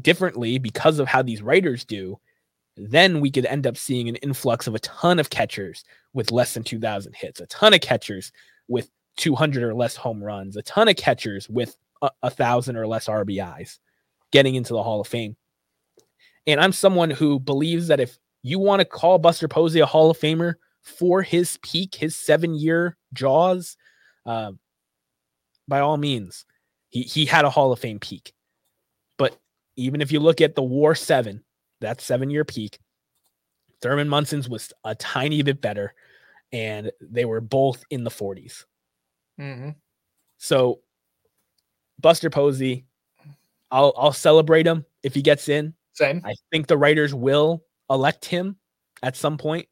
differently because of how these writers do, then we could end up seeing an influx of a ton of catchers with less than 2,000 hits, a ton of catchers with 200 or less home runs, a ton of catchers with a, a thousand or less RBIs getting into the Hall of Fame. And I'm someone who believes that if you want to call Buster Posey a Hall of Famer for his peak, his seven year jaws, uh, by all means, he, he had a Hall of Fame peak. But even if you look at the War seven, that seven year peak, Thurman Munson's was a tiny bit better, and they were both in the 40s. Mm-hmm. So Buster Posey, I'll I'll celebrate him if he gets in. Same. I think the writers will elect him at some point.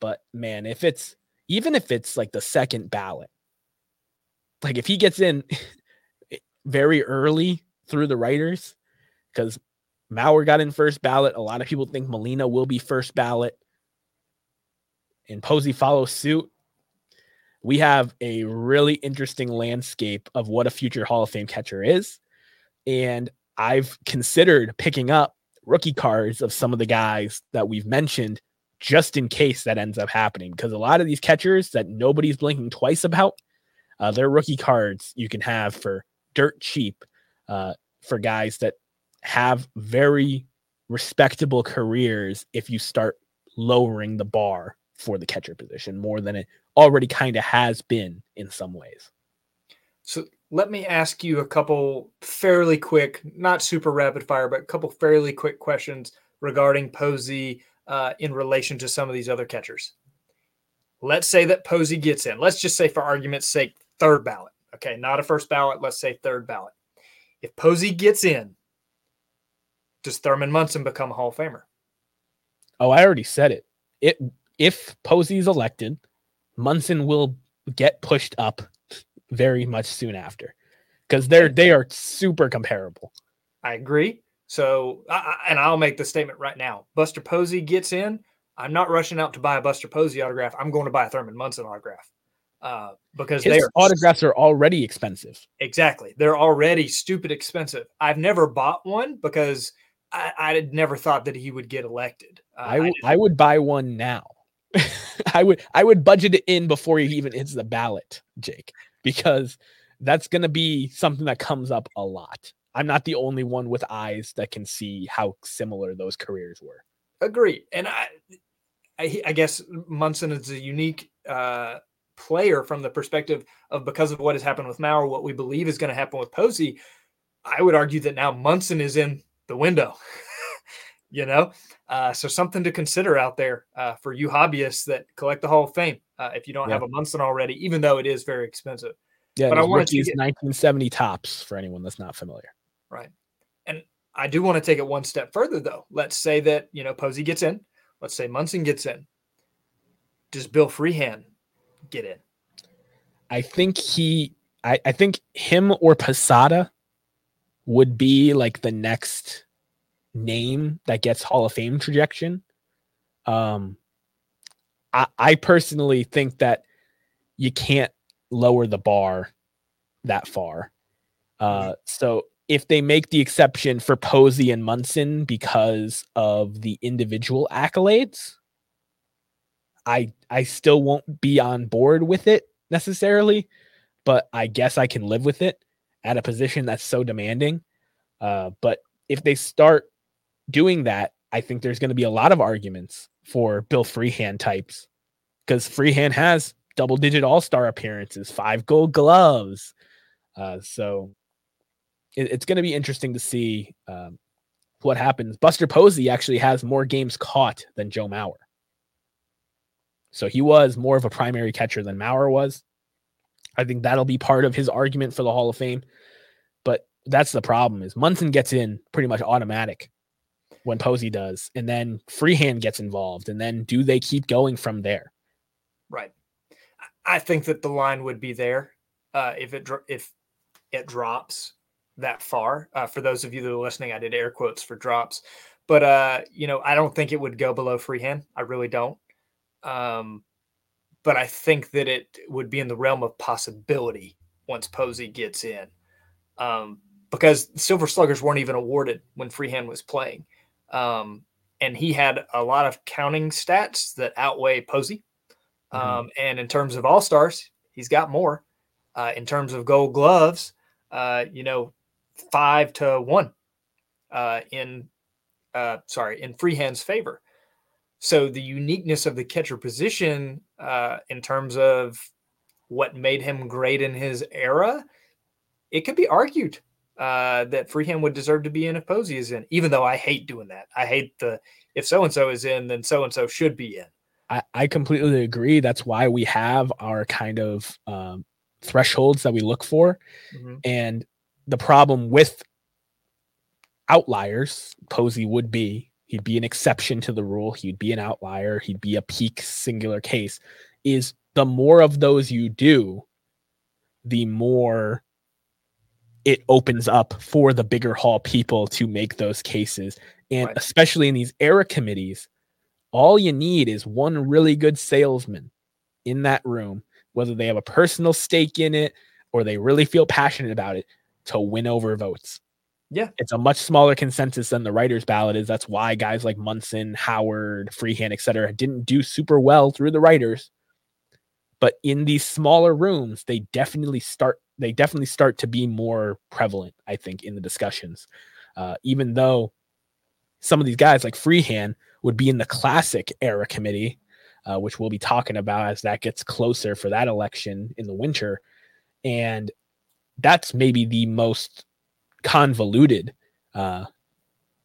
But man, if it's even if it's like the second ballot, like if he gets in very early through the writers, because Mauer got in first ballot. A lot of people think Molina will be first ballot. And Posey follows suit we have a really interesting landscape of what a future Hall of Fame catcher is. And I've considered picking up rookie cards of some of the guys that we've mentioned just in case that ends up happening. Because a lot of these catchers that nobody's blinking twice about, uh, they're rookie cards you can have for dirt cheap uh, for guys that have very respectable careers if you start lowering the bar for the catcher position more than it already kind of has been in some ways. So let me ask you a couple fairly quick, not super rapid fire, but a couple fairly quick questions regarding Posey uh, in relation to some of these other catchers. Let's say that Posey gets in. Let's just say, for argument's sake, third ballot. Okay, not a first ballot. Let's say third ballot. If Posey gets in, does Thurman Munson become a Hall of Famer? Oh, I already said it. It if Posey's elected, Munson will get pushed up very much soon after because they're they are super comparable. I agree. So, I, and I'll make the statement right now: Buster Posey gets in. I'm not rushing out to buy a Buster Posey autograph. I'm going to buy a Thurman Munson autograph uh, because His they autographs are already expensive. Exactly, they're already stupid expensive. I've never bought one because I, I had never thought that he would get elected. Uh, I, w- I would buy one now. I would I would budget it in before he even hits the ballot, Jake, because that's going to be something that comes up a lot. I'm not the only one with eyes that can see how similar those careers were. Agree, and I, I, I guess Munson is a unique uh, player from the perspective of because of what has happened with Mauer, what we believe is going to happen with Posey. I would argue that now Munson is in the window. you know, uh, so something to consider out there uh, for you hobbyists that collect the Hall of Fame. Uh, if you don't yeah. have a Munson already, even though it is very expensive. Yeah, but I want to use 1970 Topps for anyone that's not familiar. Right, and I do want to take it one step further though. Let's say that you know Posey gets in. Let's say Munson gets in. Does Bill Freehan get in? I think he. I, I think him or Posada would be like the next name that gets Hall of Fame trajectory. Um, I, I personally think that you can't lower the bar that far. Uh, so if they make the exception for Posey and Munson because of the individual accolades, I I still won't be on board with it necessarily, but I guess I can live with it at a position that's so demanding. Uh, but if they start doing that, I think there's going to be a lot of arguments for Bill Freehan types because Freehan has double digit all star appearances, five gold gloves. Uh, so it, it's going to be interesting to see um, what happens. Buster Posey actually has more games caught than Joe Mauer. So he was more of a primary catcher than Mauer was. I think that'll be part of his argument for the Hall of Fame. But that's the problem is Munson gets in pretty much automatic when Posey does, and then Freehan gets involved, and then do they keep going from there? Right. I think that the line would be there uh, if it if it drops that far. Uh, for those of you that are listening, I did air quotes for drops, but uh, you know I don't think it would go below Freehan. I really don't. Um, but I think that it would be in the realm of possibility once Posey gets in, um, because Silver Sluggers weren't even awarded when Freehan was playing, um, and he had a lot of counting stats that outweigh Posey. Mm-hmm. Um, and in terms of All Stars, he's got more. Uh, in terms of Gold Gloves, uh, you know, five to one uh, in uh, sorry in Freehan's favor. So the uniqueness of the catcher position uh, in terms of what made him great in his era, it could be argued uh, that Freehan would deserve to be in if Posey is in, even though I hate doing that. I hate the if so and so is in, then so and so should be in. I, I completely agree. That's why we have our kind of um, thresholds that we look for. Mm-hmm. And the problem with outliers, Posey would be he'd be an exception to the rule, he'd be an outlier, he'd be a peak singular case, is the more of those you do, the more it opens up for the bigger hall people to make those cases. And right. especially in these era committees, all you need is one really good salesman in that room, whether they have a personal stake in it or they really feel passionate about it to win over votes. Yeah. It's a much smaller consensus than the writer's ballot is. That's why guys like Munson, Howard, Freehan, etc., didn't do super well through the writers. But in these smaller rooms, they definitely start they definitely start to be more prevalent, I think, in the discussions. Uh, even though some of these guys like Freehan would be in the classic era committee, uh, which we'll be talking about as that gets closer for that election in the winter. And that's maybe the most convoluted uh,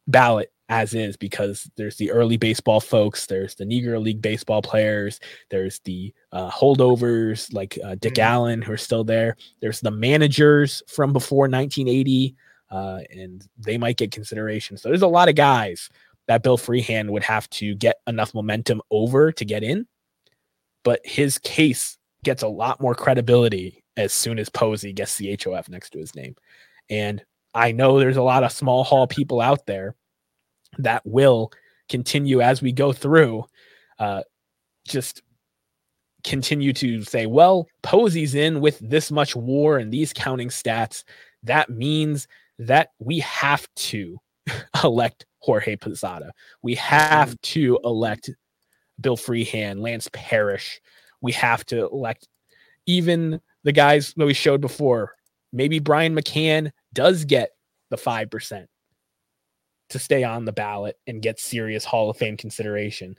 ballot as is because there's the early baseball folks, there's the Negro League baseball players, there's the uh, holdovers like uh, Dick mm-hmm. Allen who are still there, there's the managers from before 1980, uh, and they might get consideration. So there's a lot of guys that Bill Freehan would have to get enough momentum over to get in, but his case gets a lot more credibility as soon as Posey gets the HOF next to his name. And I know there's a lot of small hall people out there that will continue as we go through, uh, just continue to say, well, Posey's in with this much war and these counting stats. That means that we have to elect Jorge Posada. We have mm-hmm. to elect Bill Freehan, Lance Parrish. We have to elect even the guys that we showed before. Maybe Brian McCann does get the 5% to stay on the ballot and get serious Hall of Fame consideration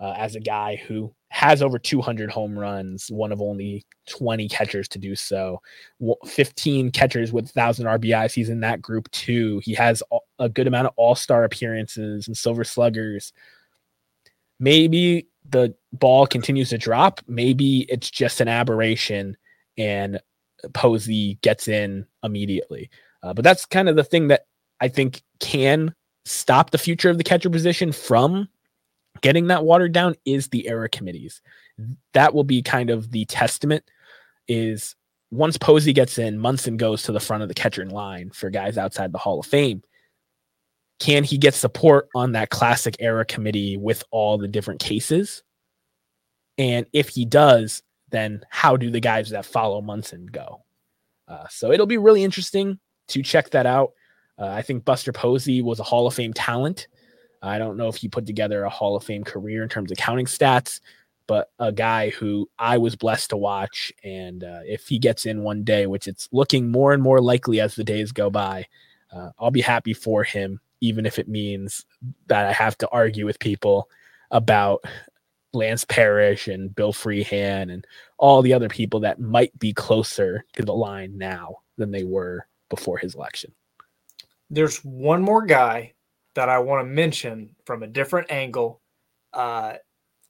uh, as a guy who has over 200 home runs, one of only 20 catchers to do so. 15 catchers with 1,000 RBIs. He's in that group too. He has a good amount of all star appearances and silver sluggers. Maybe the ball continues to drop. Maybe it's just an aberration and Posey gets in immediately. Uh, but that's kind of the thing that I think can stop the future of the catcher position from getting that watered down is the era committees. That will be kind of the testament is once Posey gets in, Munson goes to the front of the catcher line for guys outside the Hall of Fame. Can he get support on that classic era committee with all the different cases? And if he does, then how do the guys that follow Munson go? Uh, so it'll be really interesting to check that out. Uh, I think Buster Posey was a Hall of Fame talent. I don't know if he put together a Hall of Fame career in terms of counting stats, but a guy who I was blessed to watch. And uh, if he gets in one day, which it's looking more and more likely as the days go by, uh, I'll be happy for him, even if it means that I have to argue with people about Lance Parrish and Bill Freehan and all the other people that might be closer to the line now than they were before his election. There's one more guy that I want to mention from a different angle uh,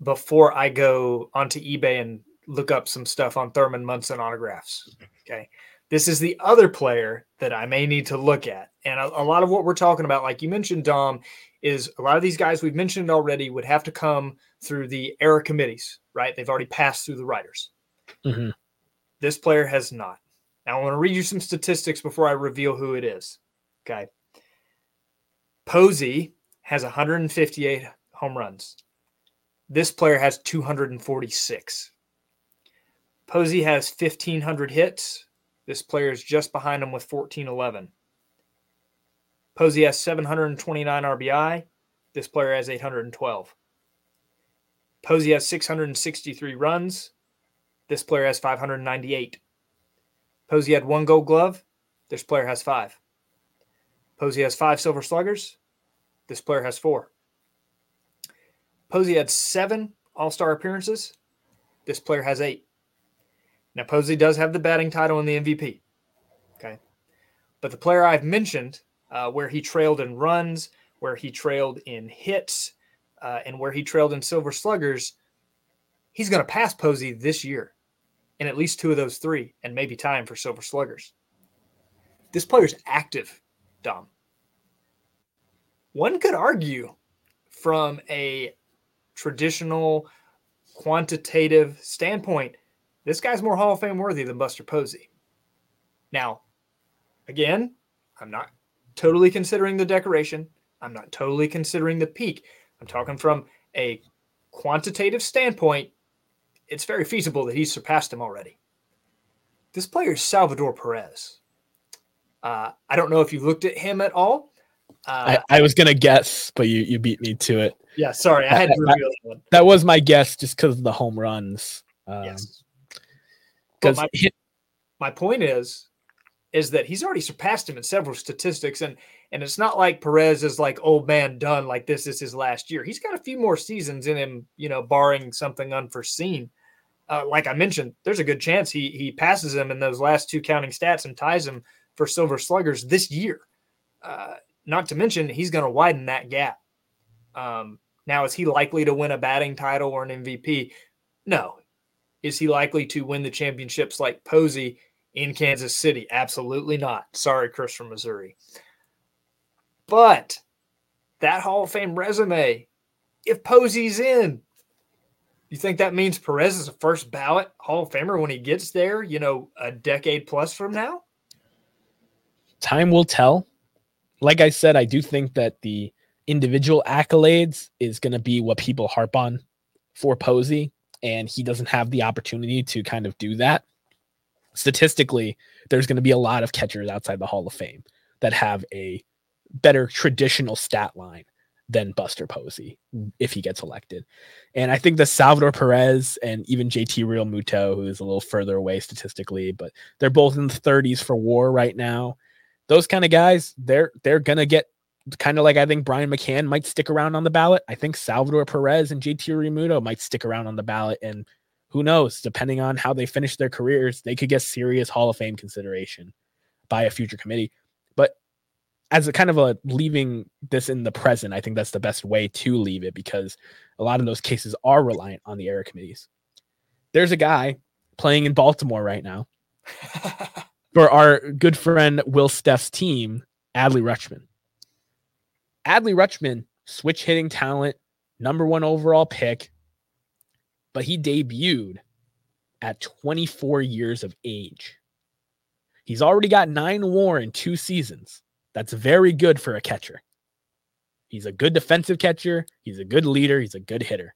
before I go onto eBay and look up some stuff on Thurman Munson autographs. Okay. This is the other player that I may need to look at. And a, a, lot of what we're talking about, like you mentioned, Dom, is a lot of these guys we've mentioned already would have to come through the era committees, right? They've already passed through the writers. Mm-hmm. This player has not. Now, I want to read you some statistics before I reveal who it is. Okay. Posey has 158 home runs. This player has 246. Posey has 1,500 hits. This player is just behind him with 1,411. Posey has 729 RBI. This player has 812. Posey has 663 runs. This player has 598. Posey had one gold glove. This player has five. Posey has five silver sluggers. This player has four. Posey had seven All Star appearances. This player has eight. Now, Posey does have the batting title and the MVP. Okay. But the player I've mentioned, uh, where he trailed in runs, where he trailed in hits, uh, and where he trailed in silver sluggers, he's going to pass Posey this year in at least two of those three, and maybe time for silver sluggers. This player's active Dom. One could argue from a traditional quantitative standpoint, this guy's more Hall of Fame worthy than Buster Posey. Now, again, I'm not totally considering the decoration. I'm not totally considering the peak. I'm talking from a quantitative standpoint. It's very feasible that he's surpassed him already. This player is Salvador Perez. Uh, I don't know if you looked at him at all. Uh, I, I, was gonna guess, but you you beat me to it. Yeah, sorry, I had to reveal that one. That was my guess, just because of the home runs. Um, yes. Because my, my point is, is that he's already surpassed him in several statistics, and and it's not like Perez is like old man done, like this is his last year. He's got a few more seasons in him, you know, barring something unforeseen. Uh, like I mentioned, there's a good chance he he passes him in those last two counting stats and ties him for Silver Sluggers this year. Uh, not to mention, he's going to widen that gap. Um, now, is he likely to win a batting title or an MVP? No. Is he likely to win the championships like Posey in Kansas City? Absolutely not. Sorry, Chris from Missouri. But that Hall of Fame resume, if Posey's in, you think that means Perez is a first ballot Hall of Famer when he gets there, you know, a decade plus from now? Time will tell. Like I said, I do think that the individual accolades is going to be what people harp on for Posey, and he doesn't have the opportunity to kind of do that. Statistically, there's going to be a lot of catchers outside the Hall of Fame that have a better traditional stat line than Buster Posey if he gets elected. And I think the Salvador Perez and even JT Realmuto, who is a little further away statistically, but they're both in the 30s for war right now. Those kind of guys, they're they're gonna get kind of like I think Brian McCann might stick around on the ballot. I think Salvador Perez and JT Realmuto might stick around on the ballot. And who knows, depending on how they finish their careers, they could get serious Hall of Fame consideration by a future committee But as a kind of a leaving this in the present, I think that's the best way to leave it because a lot of those cases are reliant on the era committees. There's a guy playing in Baltimore right now for our good friend Will Steff's team, Adley Rutschman. Adley Rutschman, switch hitting talent, number one overall pick, but he debuted at 24 years of age. He's already got nine war in two seasons. That's very good for a catcher. He's a good defensive catcher. He's a good leader. He's a good hitter.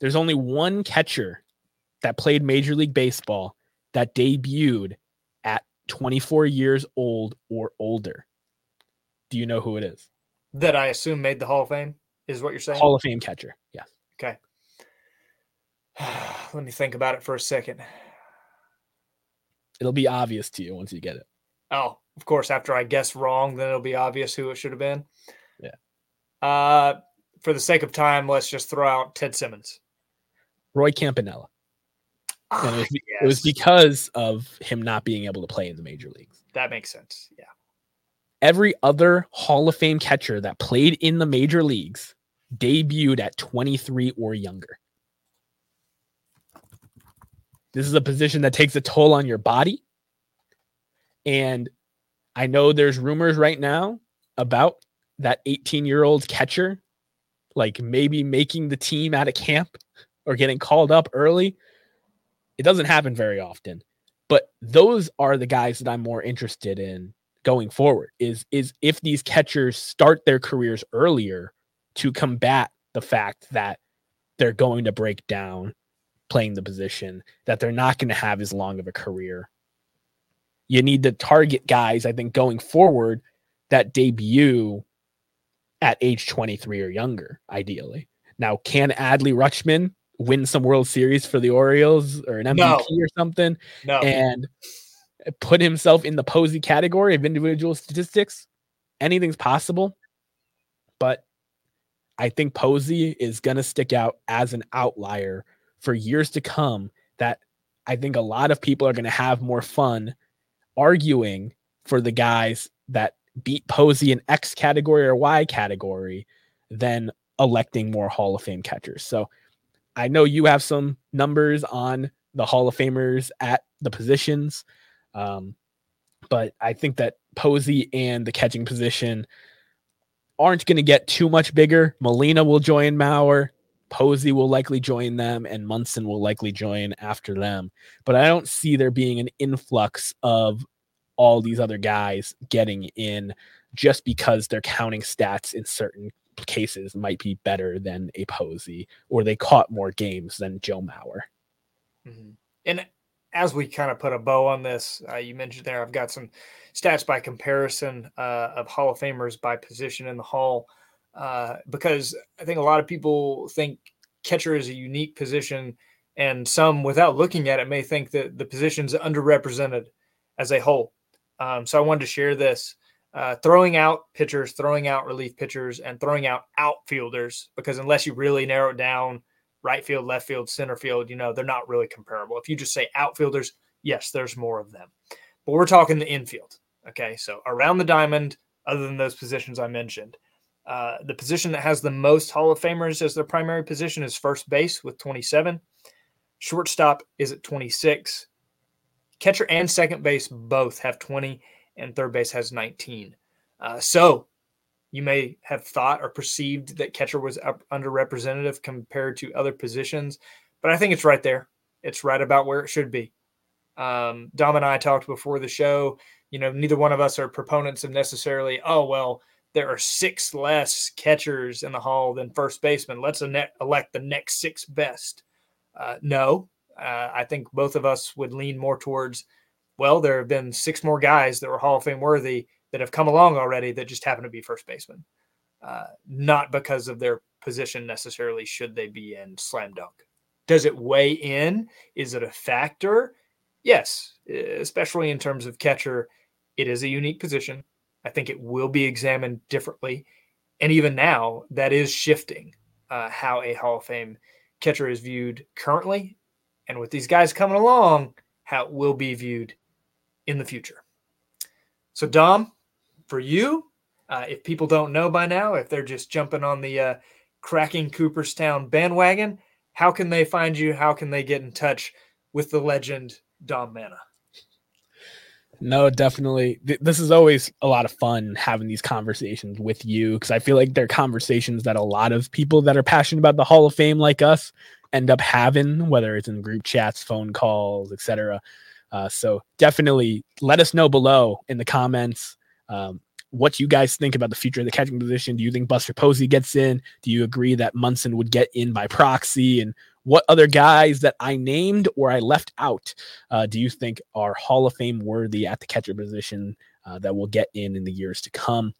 There's only one catcher that played Major League Baseball that debuted at 24 years old or older. Do you know who it is? That I assume made the Hall of Fame, is what you're saying? Hall of Fame catcher. Yes. Okay. Let me think about it for a second. It'll be obvious to you once you get it. Oh, of course, after I guess wrong, then it'll be obvious who it should have been. Yeah. Uh, for the sake of time, let's just throw out Ted Simmons. Roy Campanella. And ah, it was, yes. it was because of him not being able to play in the major leagues. That makes sense. Yeah. Every other Hall of Fame catcher that played in the major leagues debuted at 23 or younger. This is a position that takes a toll on your body. And I know there's rumors right now about that 18 year old catcher, like maybe making the team out of camp or getting called up early. It doesn't happen very often, but those are the guys that I'm more interested in going forward. Is is if these catchers start their careers earlier to combat the fact that they're going to break down playing the position, that they're not going to have as long of a career you need to target guys, I think, going forward that debut at age 23 or younger, ideally. Now, can Adley Rutschman win some World Series for the Orioles or an MVP no. or something no. and put himself in the Posey category of individual statistics? Anything's possible. But I think Posey is going to stick out as an outlier for years to come that I think a lot of people are going to have more fun arguing for the guys that beat Posey in X category or Y category than electing more Hall of Fame catchers. So I know you have some numbers on the Hall of Famers at the positions. Um, but I think that Posey and the catching position aren't going to get too much bigger. Molina will join Mauer. Posey will likely join them, and Munson will likely join after them. But I don't see there being an influx of all these other guys getting in just because they're counting stats in certain cases might be better than a Posey, or they caught more games than Joe Mauer. Mm-hmm. And as we kind of put a bow on this, uh, you mentioned there, I've got some stats by comparison uh, of Hall of Famers by position in the Hall, uh, because I think a lot of people think catcher is a unique position, and some, without looking at it, may think that the position's underrepresented as a whole. Um, so I wanted to share this. Uh, throwing out pitchers, throwing out relief pitchers, and throwing out outfielders, because unless you really narrow it down, right field, left field, center field, you know, they're not really comparable. If you just say outfielders, yes, there's more of them. But we're talking the infield. Okay. So around the diamond, other than those positions I mentioned. Uh, the position that has the most Hall of Famers as their primary position is first base with 27. Shortstop is at 26. Catcher and second base both have 20, and third base has 19. Uh, so you may have thought or perceived that catcher was underrepresented compared to other positions, but I think it's right there. It's right about where it should be. Um, Dom and I talked before the show. You know, neither one of us are proponents of necessarily, oh, well, there are six less catchers in the hall than first baseman. Let's elect the next six best. Uh, no, uh, I think both of us would lean more towards, well, there have been six more guys that were Hall of Fame worthy that have come along already that just happen to be first baseman, uh, not because of their position necessarily, should they be in slam dunk. Does it weigh in? Is it a factor? Yes, especially in terms of catcher. It is a unique position. I think it will be examined differently. And even now, that is shifting uh, how a Hall of Fame catcher is viewed currently. And with these guys coming along, how it will be viewed in the future. So, Dom, for you, uh, if people don't know by now, if they're just jumping on the uh, cracking Cooperstown bandwagon, how can they find you? How can they get in touch with the legend Dom Mana? No, definitely. This is always a lot of fun having these conversations with you because I feel like they're conversations that a lot of people that are passionate about the Hall of Fame like us end up having, whether it's in group chats, phone calls, etc. Uh, so definitely let us know below in the comments um, what you guys think about the future of the catching position. Do you think Buster Posey gets in? Do you agree that Munson would get in by proxy? And what other guys that I named or I left out uh, do you think are Hall of Fame worthy at the catcher position uh, that will get in in the years to come?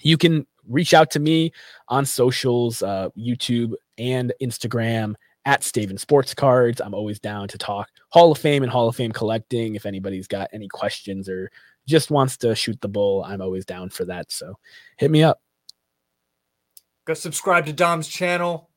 You can reach out to me on socials, uh, YouTube and Instagram at Staven Sports Cards. I'm always down to talk Hall of Fame and Hall of Fame collecting. If anybody's got any questions or just wants to shoot the bull, I'm always down for that. So hit me up. Go subscribe to Dom's channel.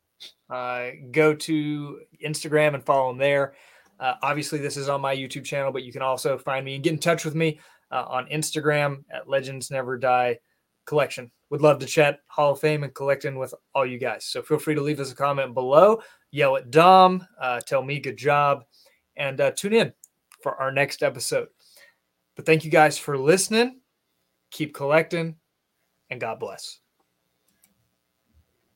Uh, go to Instagram and follow him there. Uh, obviously, this is on my YouTube channel, but you can also find me and get in touch with me uh, on Instagram at Legends Never Die Collection. Would love to chat Hall of Fame and collecting with all you guys. So feel free to leave us a comment below, yell at Dom, uh, tell me good job, and uh, tune in for our next episode. But thank you guys for listening. Keep collecting, and God bless.